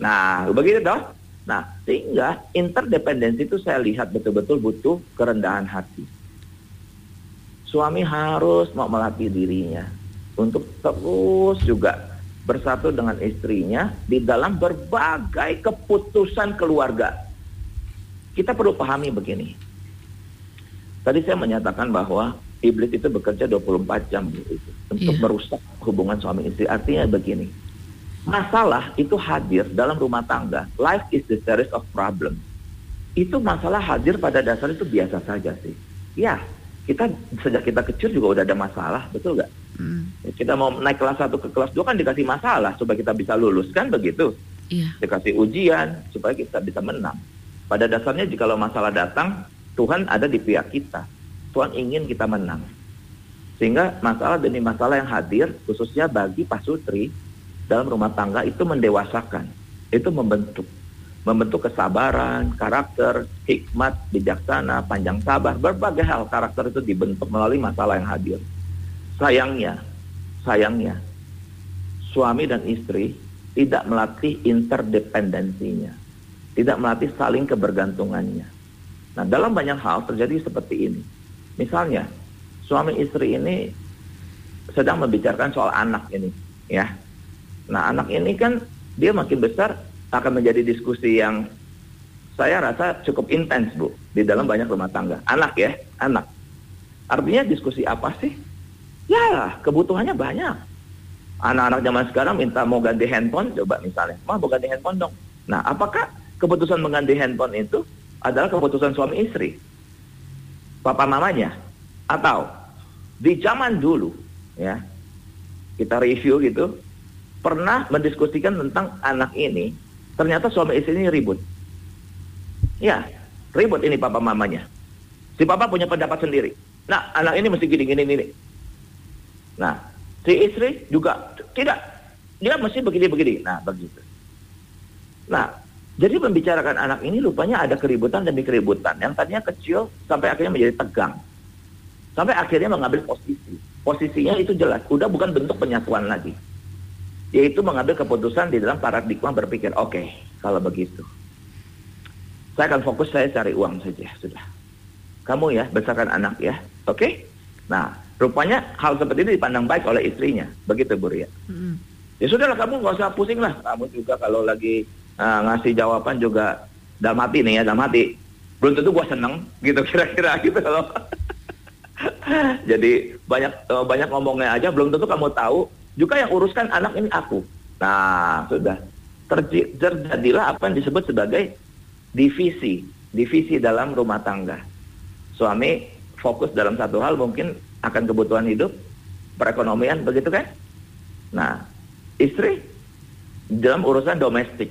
Nah begitu dong. Nah sehingga interdependensi itu saya lihat betul-betul butuh kerendahan hati. Suami harus mau melatih dirinya untuk terus juga bersatu dengan istrinya di dalam berbagai keputusan keluarga. Kita perlu pahami begini. Tadi saya menyatakan bahwa iblis itu bekerja 24 jam itu, untuk Iya. merusak hubungan suami istri. Artinya begini, masalah itu hadir dalam rumah tangga. Life is the series of problem. Itu masalah hadir pada dasar itu biasa saja sih. Ya, kita sejak kita kecil juga udah ada masalah, betul nggak? Mm. Ya, Kita mau naik kelas 1 ke kelas 2 kan dikasih masalah supaya kita bisa lulus, kan begitu? Iya. dikasih ujian supaya kita bisa menang. Pada dasarnya jikalau masalah datang, Tuhan ada di pihak kita. Tuhan ingin kita menang. Sehingga masalah demi masalah yang hadir, khususnya bagi pasutri dalam rumah tangga itu mendewasakan, itu membentuk, membentuk kesabaran, karakter, hikmat, bijaksana, panjang sabar, berbagai hal karakter itu dibentuk melalui masalah yang hadir. Sayangnya, sayangnya, suami dan istri tidak melatih interdependensinya, tidak melatih saling kebergantungannya. Nah, dalam banyak hal terjadi seperti ini. Misalnya, suami istri ini sedang membicarakan soal anak ini, ya. Nah, anak ini kan dia makin besar akan menjadi diskusi yang saya rasa cukup intens, Bu, di dalam banyak rumah tangga. Anak ya, anak. Artinya diskusi apa sih? Ya, kebutuhannya banyak. Anak-anak zaman sekarang minta mau ganti handphone, coba misalnya, mau ganti handphone dong. Nah, apakah keputusan mengganti handphone itu adalah keputusan suami istri? Papa mamanya? Atau di zaman dulu, ya, kita review gitu, pernah mendiskusikan tentang anak ini, ternyata suami istri ini ribut. Ya, ribut ini papa mamanya. Si papa punya pendapat sendiri. Nah, anak ini mesti gini, gini, gini. Nah, si istri juga tidak. Dia mesti begini-begini. Nah, begitu. Nah, jadi membicarakan anak ini rupanya ada keributan demi keributan. Yang tadinya kecil sampai akhirnya menjadi tegang. Sampai akhirnya mengambil posisi. Posisinya itu jelas. Udah bukan bentuk penyatuan lagi. Yaitu mengambil keputusan di dalam paradigma berpikir, oke, kalau begitu. Saya akan fokus saya cari uang saja, sudah. Kamu ya, besarkan anak ya, oke? Nah, rupanya hal seperti ini dipandang baik oleh istrinya. Begitu, Bu Ria. Mm-mm. Ya sudahlah kamu nggak usah pusing lah. Kamu juga kalau lagi uh, ngasih jawaban juga dalam hati nih ya, dalam hati. Belum tentu gua seneng gitu kira-kira gitu loh. Jadi banyak uh, banyak ngomongnya aja belum tentu kamu tahu juga yang uruskan anak ini aku. Nah, sudah terjadilah apa yang disebut sebagai divisi, divisi dalam rumah tangga. Suami fokus dalam satu hal mungkin akan kebutuhan hidup, perekonomian begitu kan? Nah, istri dalam urusan domestik.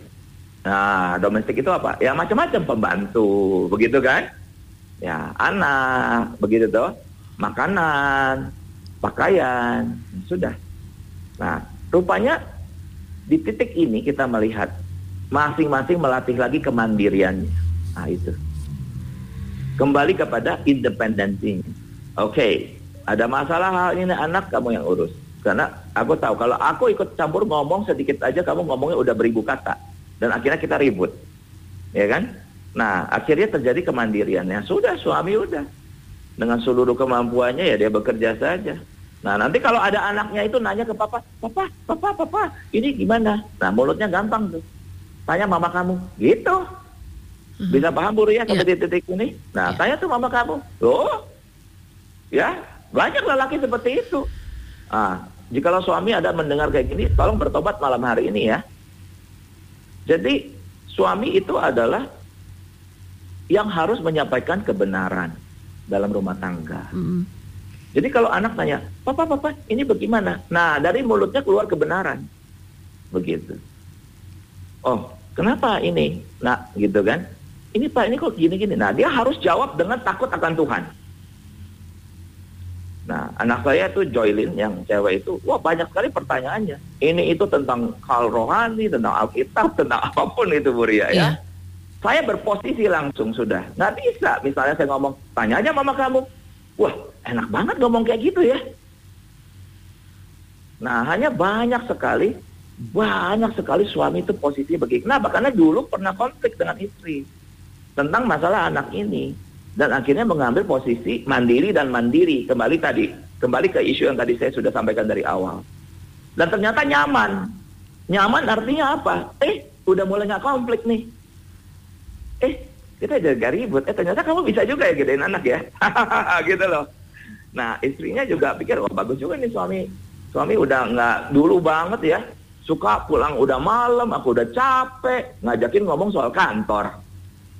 Nah, domestik itu apa? Ya macam-macam pembantu, begitu kan? ya anak, begitu toh, makanan, pakaian, sudah. Nah, rupanya di titik ini kita melihat masing-masing melatih lagi kemandiriannya. Nah, itu. Kembali kepada independensinya. Oke, ada masalah hal ini anak kamu yang urus. Karena aku tahu kalau aku ikut campur ngomong sedikit aja kamu ngomongnya udah beribu kata dan akhirnya kita ribut. Ya kan? Nah, akhirnya terjadi kemandiriannya. Sudah suami udah dengan seluruh kemampuannya ya dia bekerja saja. Nah, nanti kalau ada anaknya itu nanya ke papa, "Papa, papa, papa, ini gimana?" Nah, mulutnya gampang tuh. Tanya mama kamu. Gitu. Bisa paham Bu sampai Iya. di titik ini? Nah, Iya. tanya tuh mama kamu. Loh. Ya, banyak lelaki seperti itu. Ah, jikalau suami ada mendengar kayak gini, tolong bertobat malam hari ini ya. Jadi, suami itu adalah yang harus menyampaikan kebenaran dalam rumah tangga. Mm-mm. Jadi kalau anak tanya, papa, papa, ini bagaimana? Nah, dari mulutnya keluar kebenaran. Begitu. Oh, kenapa ini? Nah, gitu kan. Ini Pak, ini kok gini-gini. Nah, dia harus jawab dengan takut akan Tuhan. Nah, anak saya tuh Joylin yang cewek itu, wah banyak sekali pertanyaannya. Ini itu tentang hal rohani, tentang Alkitab, tentang apa pun itu Bu Ria ya. Iya. Saya berposisi langsung sudah. Nggak bisa, misalnya saya ngomong, tanya aja mama kamu. Wah, enak banget ngomong kayak gitu ya. Nah, hanya banyak sekali, banyak sekali suami itu posisi begitu. Kenapa? Karena dulu pernah konflik dengan istri tentang masalah anak ini. Dan akhirnya mengambil posisi mandiri dan mandiri. Kembali tadi, kembali ke isu yang tadi saya sudah sampaikan dari awal. Dan ternyata nyaman. Nyaman artinya apa? Eh, udah mulai nggak konflik nih. Eh, kita jadi gak ribut. Eh, ternyata kamu bisa juga ya gedein anak ya. gitu loh. Nah, istrinya juga pikir, wah bagus juga nih suami. Suami udah nggak dulu banget ya. Suka pulang udah malam, aku udah capek. Ngajakin ngomong soal kantor.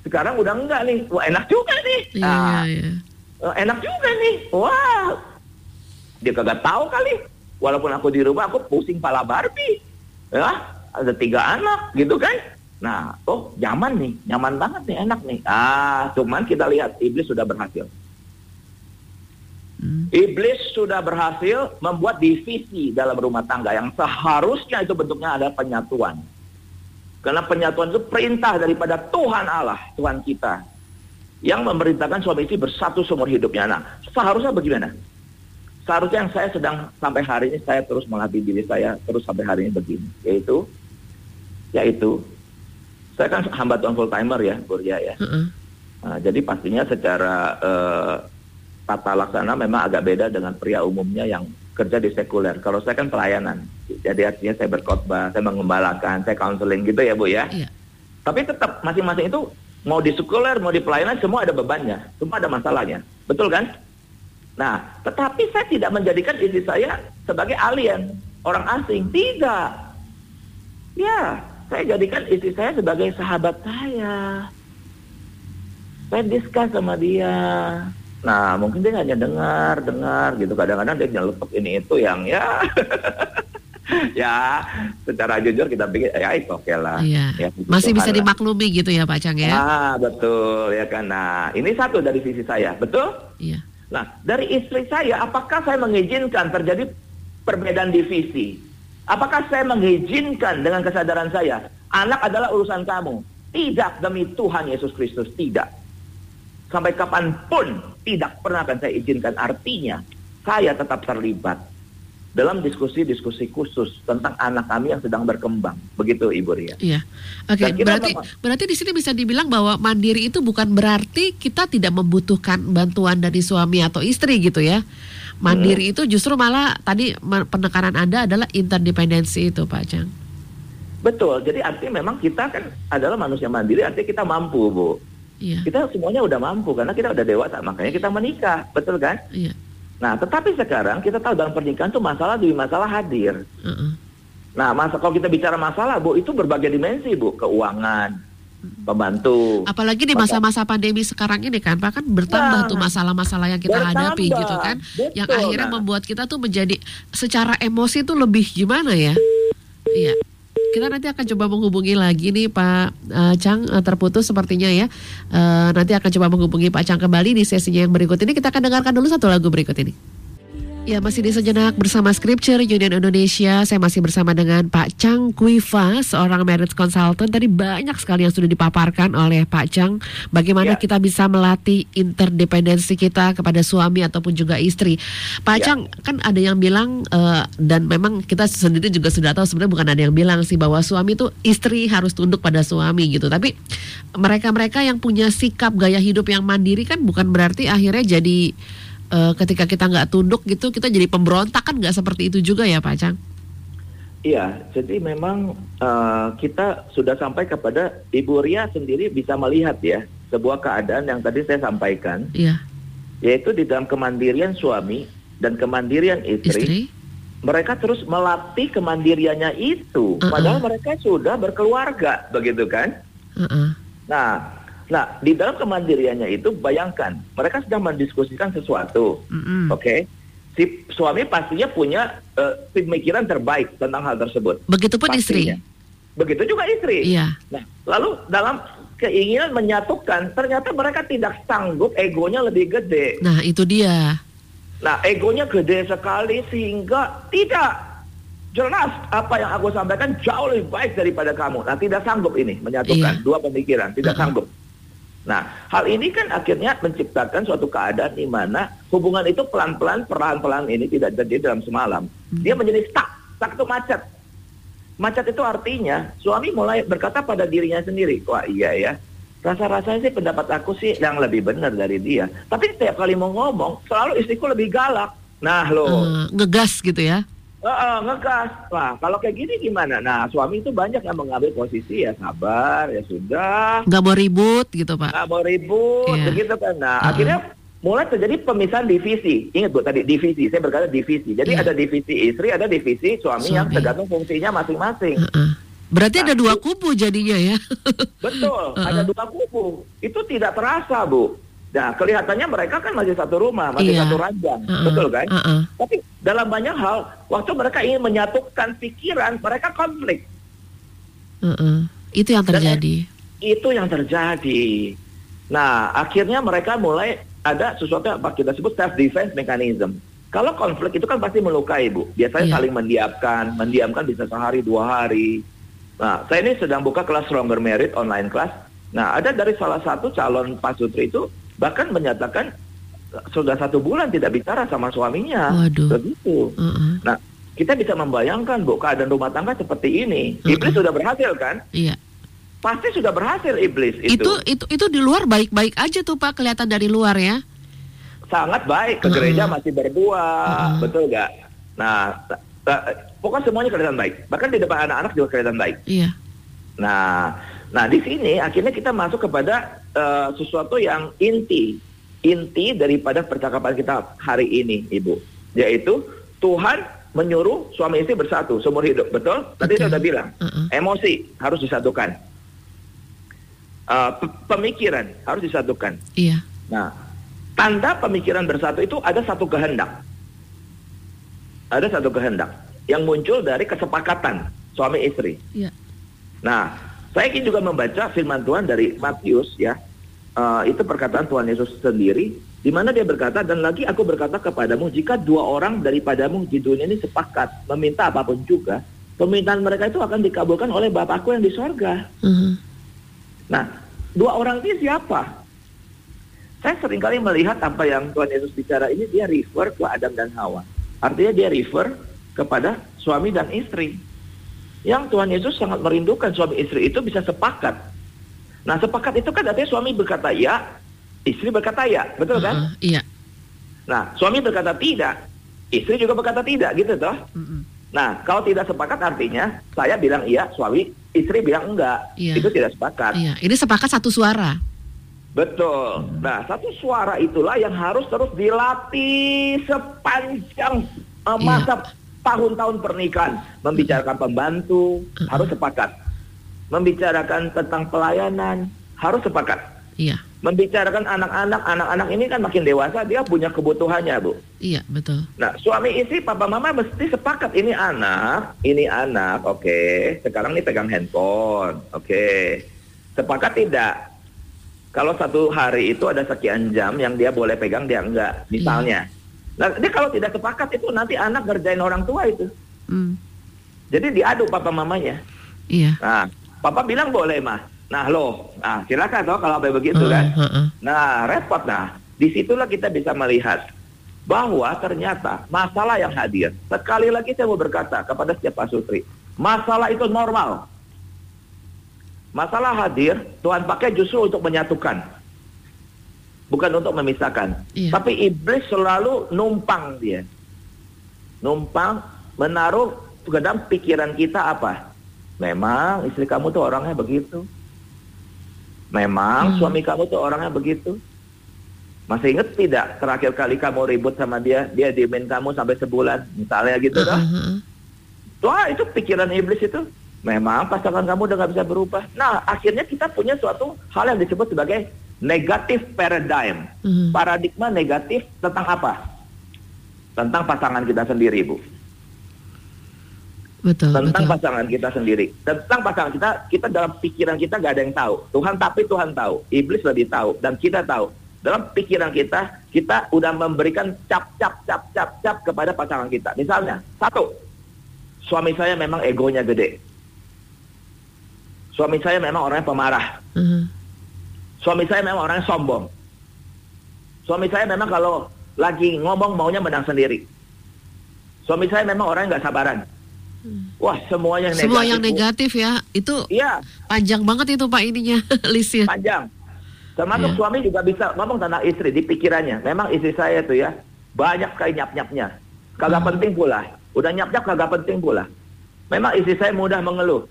Sekarang udah enggak nih. Wah, enak juga nih. Iya, Nah, iya, iya. Eh, enak juga nih. Wah. Dia kagak tahu kali. Walaupun aku di rumah aku pusing pala Barbie. Ya, ada tiga anak gitu kan. Nah, oh nyaman nih, nyaman banget nih, enak nih. Ah, cuman kita lihat iblis sudah berhasil. Hmm. Iblis sudah berhasil membuat divisi dalam rumah tangga yang seharusnya itu bentuknya adalah penyatuan. Karena penyatuan itu perintah daripada Tuhan Allah, Tuhan kita. Yang memerintahkan suami istri bersatu seumur hidupnya. Nah, seharusnya bagaimana? Seharusnya yang saya sedang sampai hari ini saya terus melatih diri saya terus sampai hari ini begini, yaitu yaitu saya kan hamba Tuhan full timer ya, Buria ya. Heeh. Nah, jadi pastinya secara eh, tata laksana memang agak beda dengan pria umumnya yang kerja di sekuler. Kalau saya kan pelayanan, jadi artinya saya berkhotbah, saya mengembalakan, saya counseling gitu ya Bu ya. Iya. Tapi tetap masing-masing itu mau di sekuler, mau di pelayanan, semua ada bebannya, semua ada masalahnya, betul kan? Nah, tetapi saya tidak menjadikan istri saya sebagai alien, orang asing, tidak. Ya, saya jadikan istri saya sebagai sahabat saya. Saya diskus sama dia. Nah, mungkin dia hanya dengar, dengar gitu. Kadang-kadang dia nyeletuk ini itu yang ya, ya secara jujur kita pikir ya itu oke lah. Iya. Ya, puji Masih bisa lah. dimaklumi gitu ya Pak Cang ya? Ah, betul ya kan. Nah, ini satu dari sisi saya, betul? Iya. Nah, dari istri saya, apakah saya mengizinkan terjadi perbedaan divisi? Apakah saya mengizinkan dengan kesadaran saya, anak adalah urusan kamu? Tidak demi Tuhan Yesus Kristus, tidak. Sampai kapan pun tidak pernah akan saya izinkan. Artinya, saya tetap terlibat dalam diskusi-diskusi khusus tentang anak kami yang sedang berkembang. Begitu Ibu Ria. Iya. Oke, kita berarti apa- berarti di sini bisa dibilang bahwa mandiri itu bukan berarti kita tidak membutuhkan bantuan dari suami atau istri gitu ya. Mandiri Hmm. itu justru malah tadi penekanan Anda adalah interdependensi itu Pak Cang. Betul. Jadi artinya memang kita kan adalah manusia mandiri, artinya kita mampu, Bu. Iya. Kita semuanya udah mampu karena kita udah dewasa, makanya kita menikah, betul kan? Iya. Nah, tetapi sekarang kita tahu dalam pernikahan tuh masalah demi masalah hadir. Heeh. Nah, masa kalau kita bicara masalah, Bu, itu berbagai dimensi, Bu. Keuangan, pembantu. Apalagi di Masa- masa-masa pandemi sekarang ini kan, Pak kan bertambah Nah, tuh masalah-masalah yang kita bertambah. hadapi gitu kan, yang Betul, akhirnya nah. membuat kita tuh menjadi secara emosi tuh lebih gimana ya? Iya. kita nanti akan coba menghubungi lagi nih Pak uh, Chang uh, terputus sepertinya ya. Uh, nanti akan coba menghubungi Pak Chang kembali di sesinya yang berikut ini. Kita akan dengarkan dulu satu lagu berikut ini. Ya masih di sejenak bersama Scripture Union Indonesia. Saya masih bersama dengan Pak Chang Kuifa Seorang marriage consultant. Tadi banyak sekali yang sudah dipaparkan oleh Pak Chang. Bagaimana ya. kita bisa melatih interdependensi kita kepada suami ataupun juga istri? Pak ya. Chang kan ada yang bilang uh, Dan memang kita sendiri juga sudah tahu Sebenarnya bukan ada yang bilang sih Bahwa suami itu istri harus tunduk pada suami gitu. Tapi mereka-mereka yang punya sikap gaya hidup yang mandiri kan Bukan berarti akhirnya jadi uh, ketika kita nggak tunduk gitu kita jadi pemberontak kan nggak seperti itu juga ya Pak Cang? Iya, jadi memang uh, kita sudah sampai kepada Ibu Ria sendiri bisa melihat ya sebuah keadaan yang tadi saya sampaikan, iya. yaitu di dalam kemandirian suami dan kemandirian istri, istri? mereka terus melatih kemandiriannya itu, uh -uh. padahal mereka sudah berkeluarga, begitu kan? Uh -uh. Nah, Nah, di dalam kemandiriannya itu bayangkan mereka sedang mendiskusikan sesuatu, mm-hmm. oke? Okay? Si suami pastinya punya uh, pemikiran terbaik tentang hal tersebut. Begitupun pastinya. istri. Begitu juga istri. Iya. Nah, lalu dalam keinginan menyatukan, ternyata mereka tidak sanggup, egonya lebih gede. Nah, itu dia. Nah, egonya gede sekali sehingga tidak jelas apa yang aku sampaikan jauh lebih baik daripada kamu. Nah, tidak sanggup ini menyatukan iya. dua pemikiran, tidak uh -uh. sanggup. Nah, hal ini kan akhirnya menciptakan suatu keadaan di mana hubungan itu pelan-pelan, pelan-pelan ini tidak terjadi dalam semalam. Hmm. Dia menjadi stuck, stuck itu macet. Macet itu artinya suami mulai berkata pada dirinya sendiri, wah iya ya, rasa-rasanya sih pendapat aku sih yang lebih benar dari dia. Tapi setiap kali mau ngomong, selalu istriku lebih galak. Nah loh. Uh, ngegas gitu ya? Uh, uh, ngegas. Wah, kalau kayak gini gimana? Nah, suami itu banyak yang mengambil posisi ya sabar, ya sudah. Gak mau ribut gitu, Pak. Gak mau ribut, yeah. begitu kan. Nah, uh. akhirnya mulai terjadi pemisahan divisi. Ingat Bu tadi divisi, saya berkata divisi. Jadi yeah. ada divisi istri, ada divisi suami, suami. yang tergantung fungsinya masing-masing. Uh -uh. Berarti nah, ada dua kubu jadinya ya? Betul, uh -uh. ada dua kubu. Itu tidak terasa, Bu. Nah, kelihatannya mereka kan masih satu rumah, masih iya. satu ranjang, uh -uh. betul kan? Uh -uh. Tapi dalam banyak hal, waktu mereka ingin menyatukan pikiran, mereka konflik. Uh -uh. Itu yang terjadi. Dan itu yang terjadi. Nah, akhirnya mereka mulai ada sesuatu yang kita sebut self defense mechanism. Kalau konflik itu kan pasti melukai, Bu. Biasanya yeah. saling mendiamkan, mendiamkan bisa sehari dua hari. Nah, saya ini sedang buka kelas Stronger Merit online class. Nah, ada dari salah satu calon pasutri itu bahkan menyatakan sudah satu bulan tidak bicara sama suaminya. Waduh. Begitu. Uh -uh. Nah, kita bisa membayangkan bu keadaan rumah tangga seperti ini. Uh -uh. Iblis sudah berhasil kan? Iya. Pasti sudah berhasil iblis itu. Itu itu itu di luar baik-baik aja tuh Pak kelihatan dari luar ya. Sangat baik ke gereja uh -uh. masih berdua, uh -uh. betul gak? Nah, pokoknya semuanya kelihatan baik. Bahkan di depan anak-anak juga kelihatan baik. Iya. Nah, nah di sini akhirnya kita masuk kepada uh, sesuatu yang inti, inti daripada percakapan kita hari ini, Ibu, yaitu Tuhan menyuruh suami istri bersatu seumur hidup, betul? Tadi saya sudah bilang, uh-uh. emosi harus disatukan, uh, pemikiran harus disatukan. Iya. Nah, tanda pemikiran bersatu itu ada satu kehendak, ada satu kehendak yang muncul dari kesepakatan suami istri. Iya. Nah, saya ingin juga membaca firman Tuhan dari Matius ya. Uh, itu perkataan Tuhan Yesus sendiri di mana dia berkata dan lagi aku berkata kepadamu jika dua orang daripadamu di dunia ini sepakat meminta apa pun juga permintaan mereka itu akan dikabulkan oleh Bapakku yang di sorga. Uh-huh. Nah, dua orang ini siapa? Saya sering kali melihat apa yang Tuhan Yesus bicara ini dia refer ke Adam dan Hawa. Artinya dia refer kepada suami dan istri yang Tuhan Yesus sangat merindukan suami istri itu bisa sepakat. Nah sepakat itu kan artinya suami berkata ya, istri berkata ya, betul kan? Uh, iya. Nah suami berkata tidak, istri juga berkata tidak, gitu toh? Uh -uh. Nah kalau tidak sepakat artinya saya bilang iya, suami istri bilang enggak, iya. itu tidak sepakat. Iya. Ini sepakat satu suara. Betul. Nah satu suara itulah yang harus terus dilatih sepanjang uh, masa iya tahun-tahun pernikahan membicarakan pembantu harus sepakat membicarakan tentang pelayanan harus sepakat iya membicarakan anak-anak, anak-anak ini kan makin dewasa, dia punya kebutuhannya, Bu. Iya, betul. Nah, suami istri, papa mama mesti sepakat ini anak, ini anak, oke. Sekarang ini pegang handphone, oke. Sepakat tidak? Kalau satu hari itu ada sekian jam yang dia boleh pegang, dia enggak, misalnya. Nah, dia kalau tidak sepakat itu nanti anak ngerjain orang tua itu. Hmm. Jadi diadu papa mamanya. Iya. Nah, papa bilang boleh mah. Nah loh, nah silakan toh kalau sampai begitu Uh, kan. uh, uh. Nah repot nah. Di situlah kita bisa melihat bahwa ternyata masalah yang hadir. Sekali lagi saya mau berkata kepada setiap Pak Sutri, masalah itu normal. Masalah hadir, Tuhan pakai justru untuk menyatukan. Bukan untuk memisahkan. Iya. Tapi iblis selalu numpang dia. Numpang menaruh dalam pikiran kita apa? Memang istri kamu tuh orangnya begitu. Memang Hmm. suami kamu tuh orangnya begitu. Masih inget tidak terakhir kali kamu ribut sama dia, dia diemin kamu sampai sebulan, misalnya gitu Uh, dah. uh, uh. Wah itu pikiran iblis itu. Memang pasangan kamu udah gak bisa berubah. Nah akhirnya kita punya suatu hal yang disebut sebagai negatif paradigm. Mhm. Paradigma negatif tentang apa? Tentang pasangan kita sendiri, Bu. Betul, Tentang betul. pasangan kita sendiri. Tentang pasangan kita, kita dalam pikiran kita gak ada yang tahu. Tuhan tapi Tuhan tahu. Iblis lebih tahu. Dan kita tahu. Dalam pikiran kita, kita udah memberikan cap, cap, cap, cap, cap kepada pasangan kita. Misalnya, satu, suami saya memang egonya gede. Suami saya memang orangnya pemarah. Uh, Suami saya memang orangnya sombong. Suami saya memang kalau lagi ngomong maunya menang sendiri. Suami saya memang orangnya nggak sabaran. Wah semuanya negatif. Semua yang negatif ya, itu Iya panjang banget itu Pak ininya listnya. panjang. Termasuk Iya. suami juga bisa ngomong tentang istri di pikirannya. Memang istri saya tuh ya banyak sekali nyap-nyapnya. Kagak Hmm. penting pula. Udah nyap-nyap kagak penting pula. Memang istri saya mudah mengeluh.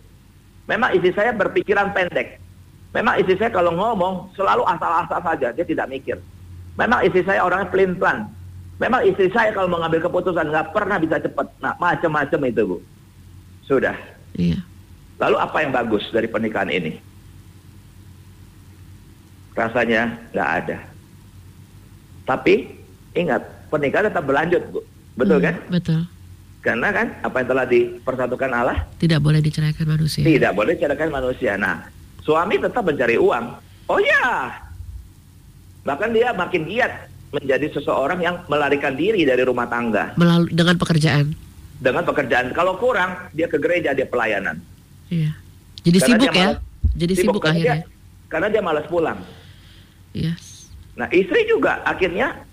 Memang istri saya berpikiran pendek. Memang istri saya kalau ngomong selalu asal-asal saja, dia tidak mikir. Memang istri saya orangnya pelin-pelan. Memang istri saya kalau mengambil keputusan nggak pernah bisa cepat. Nah, macam-macam itu, Bu. Sudah. Iya. Lalu apa yang bagus dari pernikahan ini? Rasanya nggak ada. Tapi ingat, pernikahan tetap berlanjut, Bu. Betul Hmm, kan? Betul. Karena kan apa yang telah dipersatukan Allah Tidak boleh diceraikan manusia. tidak boleh ceraikan manusia. Nah, suami tetap mencari uang. Oh ya. Bahkan dia makin giat menjadi seseorang yang melarikan diri dari rumah tangga Melalui dengan pekerjaan. dengan pekerjaan. Kalau kurang, dia ke gereja, dia pelayanan. Iya. Jadi Karena sibuk ya. malas- Jadi sibuk, karena akhirnya. Dia, karena dia malas pulang. Iya. Nah, istri juga akhirnya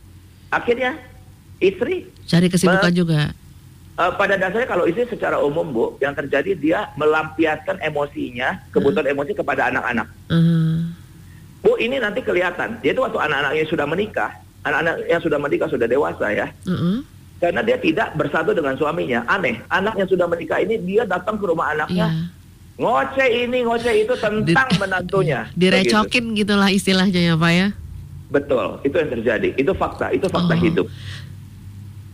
akhirnya istri Cari kesibukan juga. Eh, pada dasarnya kalau istri secara umum Bu, yang terjadi dia melampiaskan emosinya, kebutuhan emosi kepada anak-anak. Uh, Bu, ini nanti kelihatan. Dia itu waktu anak-anaknya sudah menikah, anak-anak yang sudah menikah sudah dewasa ya. uh-uh. Karena dia tidak bersatu dengan suaminya. Aneh, anaknya sudah menikah ini dia datang ke rumah anaknya, Iya. ngoceh ini, ngoceh itu tentang Di- menantunya. Direcokin gitulah istilahnya ya Pak ya. Betul, itu yang terjadi. Itu fakta, itu fakta Oh. hidup.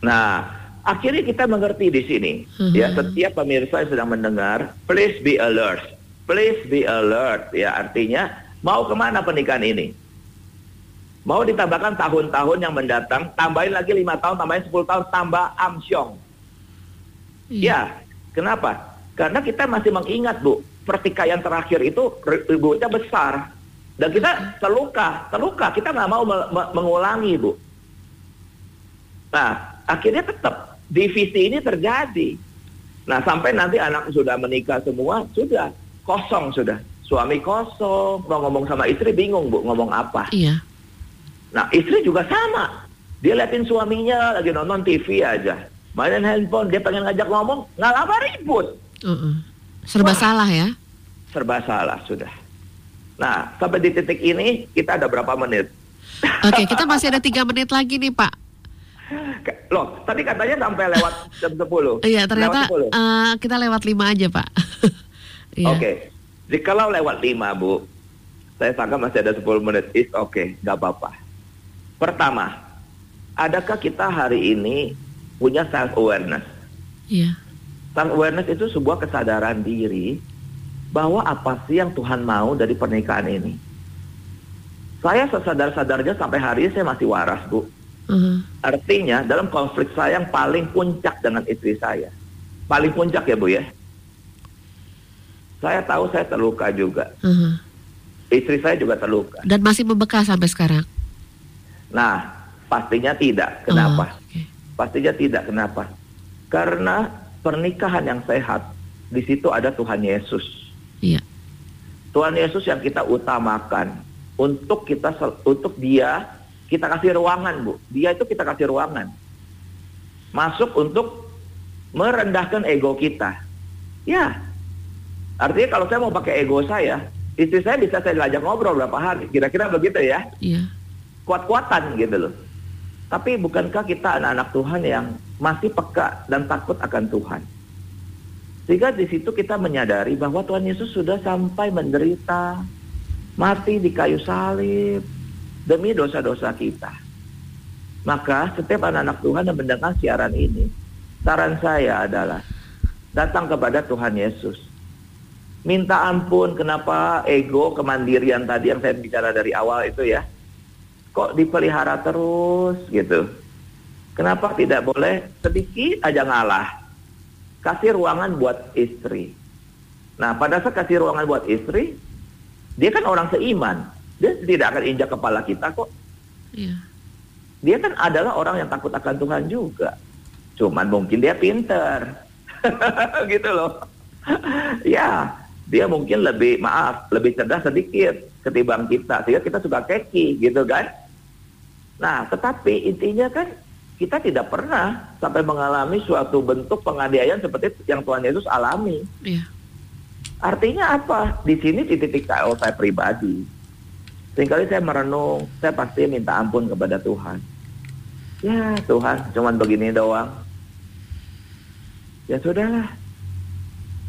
Nah, akhirnya kita mengerti di sini. Mhm. Ya, setiap pemirsa yang sedang mendengar, please be alert. Please be alert. Ya, artinya mau ke mana pernikahan ini? Mau ditambahkan tahun-tahun yang mendatang, tambahin lagi lima tahun, tambahin 10 tahun, tambah amsyong. Iya. Ya, kenapa? Karena kita masih mengingat, Bu, pertikaian terakhir itu ributnya besar. Dan kita terluka, terluka. Kita nggak mau me- me- mengulangi, Bu. Nah, akhirnya tetap divisi ini terjadi. Nah, sampai nanti anak sudah menikah semua, sudah kosong sudah. Suami kosong, mau ngomong sama istri bingung, Bu, ngomong apa. Iya. Nah, istri juga sama. Dia liatin suaminya lagi nonton TV aja. Mainin handphone, dia pengen ngajak ngomong, nggak lama ribut. Uh-uh. Serba Wah. salah ya. Serba salah sudah. Nah, sampai di titik ini kita ada berapa menit? Oke, kita masih ada tiga menit lagi nih Pak. Loh, tadi katanya sampai lewat jam 10. Iya, ternyata Lewat 10. eh, kita lewat lima aja Pak. Iya. Oke. Jikalau lewat 5, Bu, saya sangka masih ada 10 menit. It's okay, nggak apa-apa. Pertama, adakah kita hari ini punya self awareness? Iya. Self awareness itu sebuah kesadaran diri bahwa apa sih yang Tuhan mau dari pernikahan ini. Saya sesadar-sadarnya sampai hari ini saya masih waras, Bu. Uh-huh. Artinya dalam konflik saya yang paling puncak dengan istri saya. Paling puncak ya, Bu ya. Saya tahu saya terluka juga. Uh-huh. Istri saya juga terluka. Dan masih membekas sampai sekarang. Nah, pastinya tidak. Kenapa? Oh, oke. Pastinya tidak. Kenapa? Karena pernikahan yang sehat di situ ada Tuhan Yesus. Iya. Tuhan Yesus yang kita utamakan untuk kita untuk dia kita kasih ruangan, Bu. Dia itu kita kasih ruangan. Masuk untuk merendahkan ego kita. Ya. Artinya kalau saya mau pakai ego saya, istri saya bisa saya ajak ngobrol berapa hari. Kira-kira begitu ya. Iya. Kuat-kuatan gitu loh. Tapi bukankah kita anak-anak Tuhan yang masih peka dan takut akan Tuhan? Sehingga di situ kita menyadari bahwa Tuhan Yesus sudah sampai menderita, mati di kayu salib demi dosa-dosa kita. Maka setiap anak-anak Tuhan yang mendengar siaran ini, saran saya adalah datang kepada Tuhan Yesus. Minta ampun kenapa ego kemandirian tadi yang saya bicara dari awal itu ya. Kok dipelihara terus gitu. Kenapa tidak boleh sedikit aja ngalah? Kasih ruangan buat istri. Nah, pada saat kasih ruangan buat istri, dia kan orang seiman. Dia tidak akan injak kepala kita kok. Iya. Dia kan adalah orang yang takut akan Tuhan juga. Cuman mungkin dia pinter. gitu loh. ya, dia mungkin lebih, maaf, lebih cerdas sedikit ketimbang kita. Sehingga kita suka keki gitu kan. Nah, tetapi intinya kan kita tidak pernah sampai mengalami suatu bentuk penganiayaan seperti yang Tuhan Yesus alami. Iya. Artinya apa? Di sini di titik KO saya pribadi. Seringkali saya merenung, saya pasti minta ampun kepada Tuhan. Ya Tuhan, cuman begini doang. Ya sudahlah.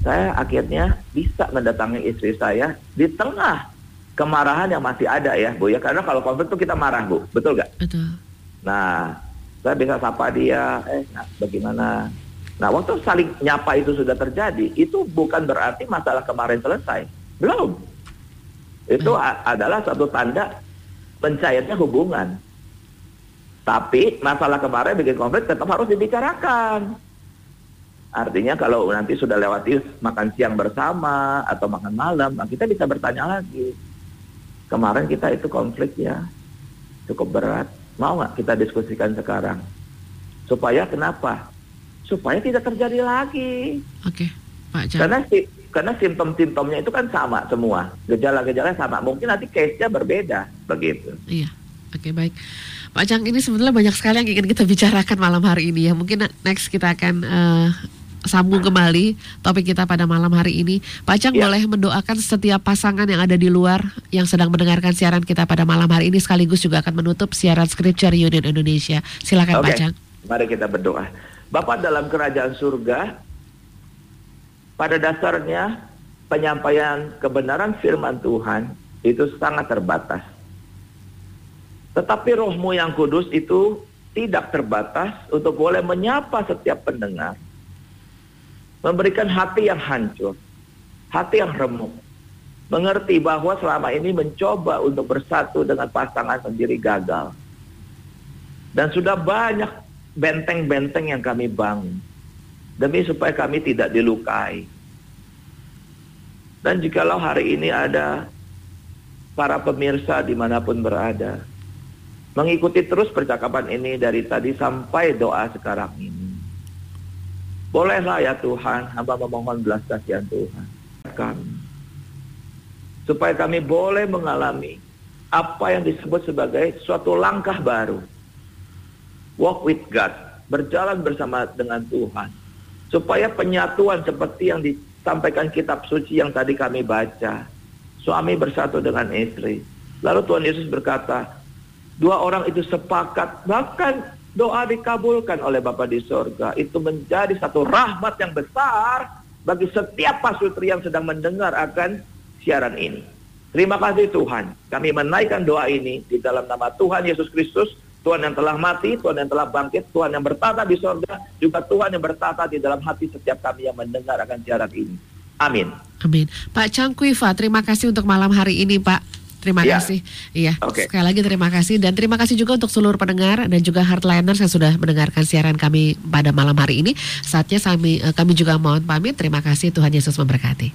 Saya akhirnya bisa mendatangi istri saya di tengah kemarahan yang masih ada ya Bu ya. Karena kalau konflik itu kita marah Bu, betul gak? Betul. Nah, saya bisa sapa dia, eh nah, bagaimana? Nah, waktu saling nyapa itu sudah terjadi, itu bukan berarti masalah kemarin selesai. Belum. Itu a- adalah satu tanda mencairnya hubungan. Tapi masalah kemarin bikin konflik tetap harus dibicarakan. Artinya kalau nanti sudah lewati makan siang bersama atau makan malam, nah kita bisa bertanya lagi. Kemarin kita itu konfliknya cukup berat. Mau nggak kita diskusikan sekarang? Supaya kenapa? Supaya tidak terjadi lagi. Oke, Pak Jam. Karena si, karena simptom-simptomnya itu kan sama semua. Gejala-gejalanya sama. Mungkin nanti case-nya berbeda. Begitu. Iya. Oke, baik. Pak Jang, ini sebetulnya banyak sekali yang ingin kita bicarakan malam hari ini ya. Mungkin next kita akan eh, sambung kembali topik kita pada malam hari ini. Pak Jang Ya. boleh mendoakan setiap pasangan yang ada di luar yang sedang mendengarkan siaran kita pada malam hari ini sekaligus juga akan menutup siaran Scripture Union Indonesia. Silakan Pak Oke, Jang. mari kita berdoa. Bapak dalam kerajaan surga, pada dasarnya penyampaian kebenaran firman Tuhan itu sangat terbatas. Tetapi rohmu yang kudus itu tidak terbatas untuk boleh menyapa setiap pendengar. Memberikan hati yang hancur, hati yang remuk. Mengerti bahwa selama ini mencoba untuk bersatu dengan pasangan sendiri gagal. Dan sudah banyak benteng-benteng yang kami bangun. Demi supaya kami tidak dilukai. Dan jikalau hari ini ada para pemirsa di mana pun berada. Mengikuti terus percakapan ini dari tadi sampai doa sekarang ini. Bolehlah ya Tuhan, hamba memohon belas kasihan Tuhan. Kami. Supaya kami boleh mengalami apa yang disebut sebagai suatu langkah baru walk with God, berjalan bersama dengan Tuhan. Supaya penyatuan seperti yang disampaikan kitab suci yang tadi kami baca. Suami bersatu dengan istri. Lalu Tuhan Yesus berkata, dua orang itu sepakat, bahkan doa dikabulkan oleh Bapa di sorga. Itu menjadi satu rahmat yang besar bagi setiap pasutri yang sedang mendengar akan siaran ini. Terima kasih Tuhan. Kami menaikkan doa ini di dalam nama Tuhan Yesus Kristus Tuhan yang telah mati, Tuhan yang telah bangkit, Tuhan yang bertata di sorga, juga Tuhan yang bertata di dalam hati setiap kami yang mendengar akan siaran ini. Amin. Amin. Pak Chang Kuiva, terima kasih untuk malam hari ini Pak. Terima Ya. kasih. Iya. Oke. Sekali lagi terima kasih dan terima kasih juga untuk seluruh pendengar dan juga hardliners yang sudah mendengarkan siaran kami pada malam hari ini. Saatnya kami eh, kami juga mohon pamit. Terima kasih Tuhan Yesus memberkati.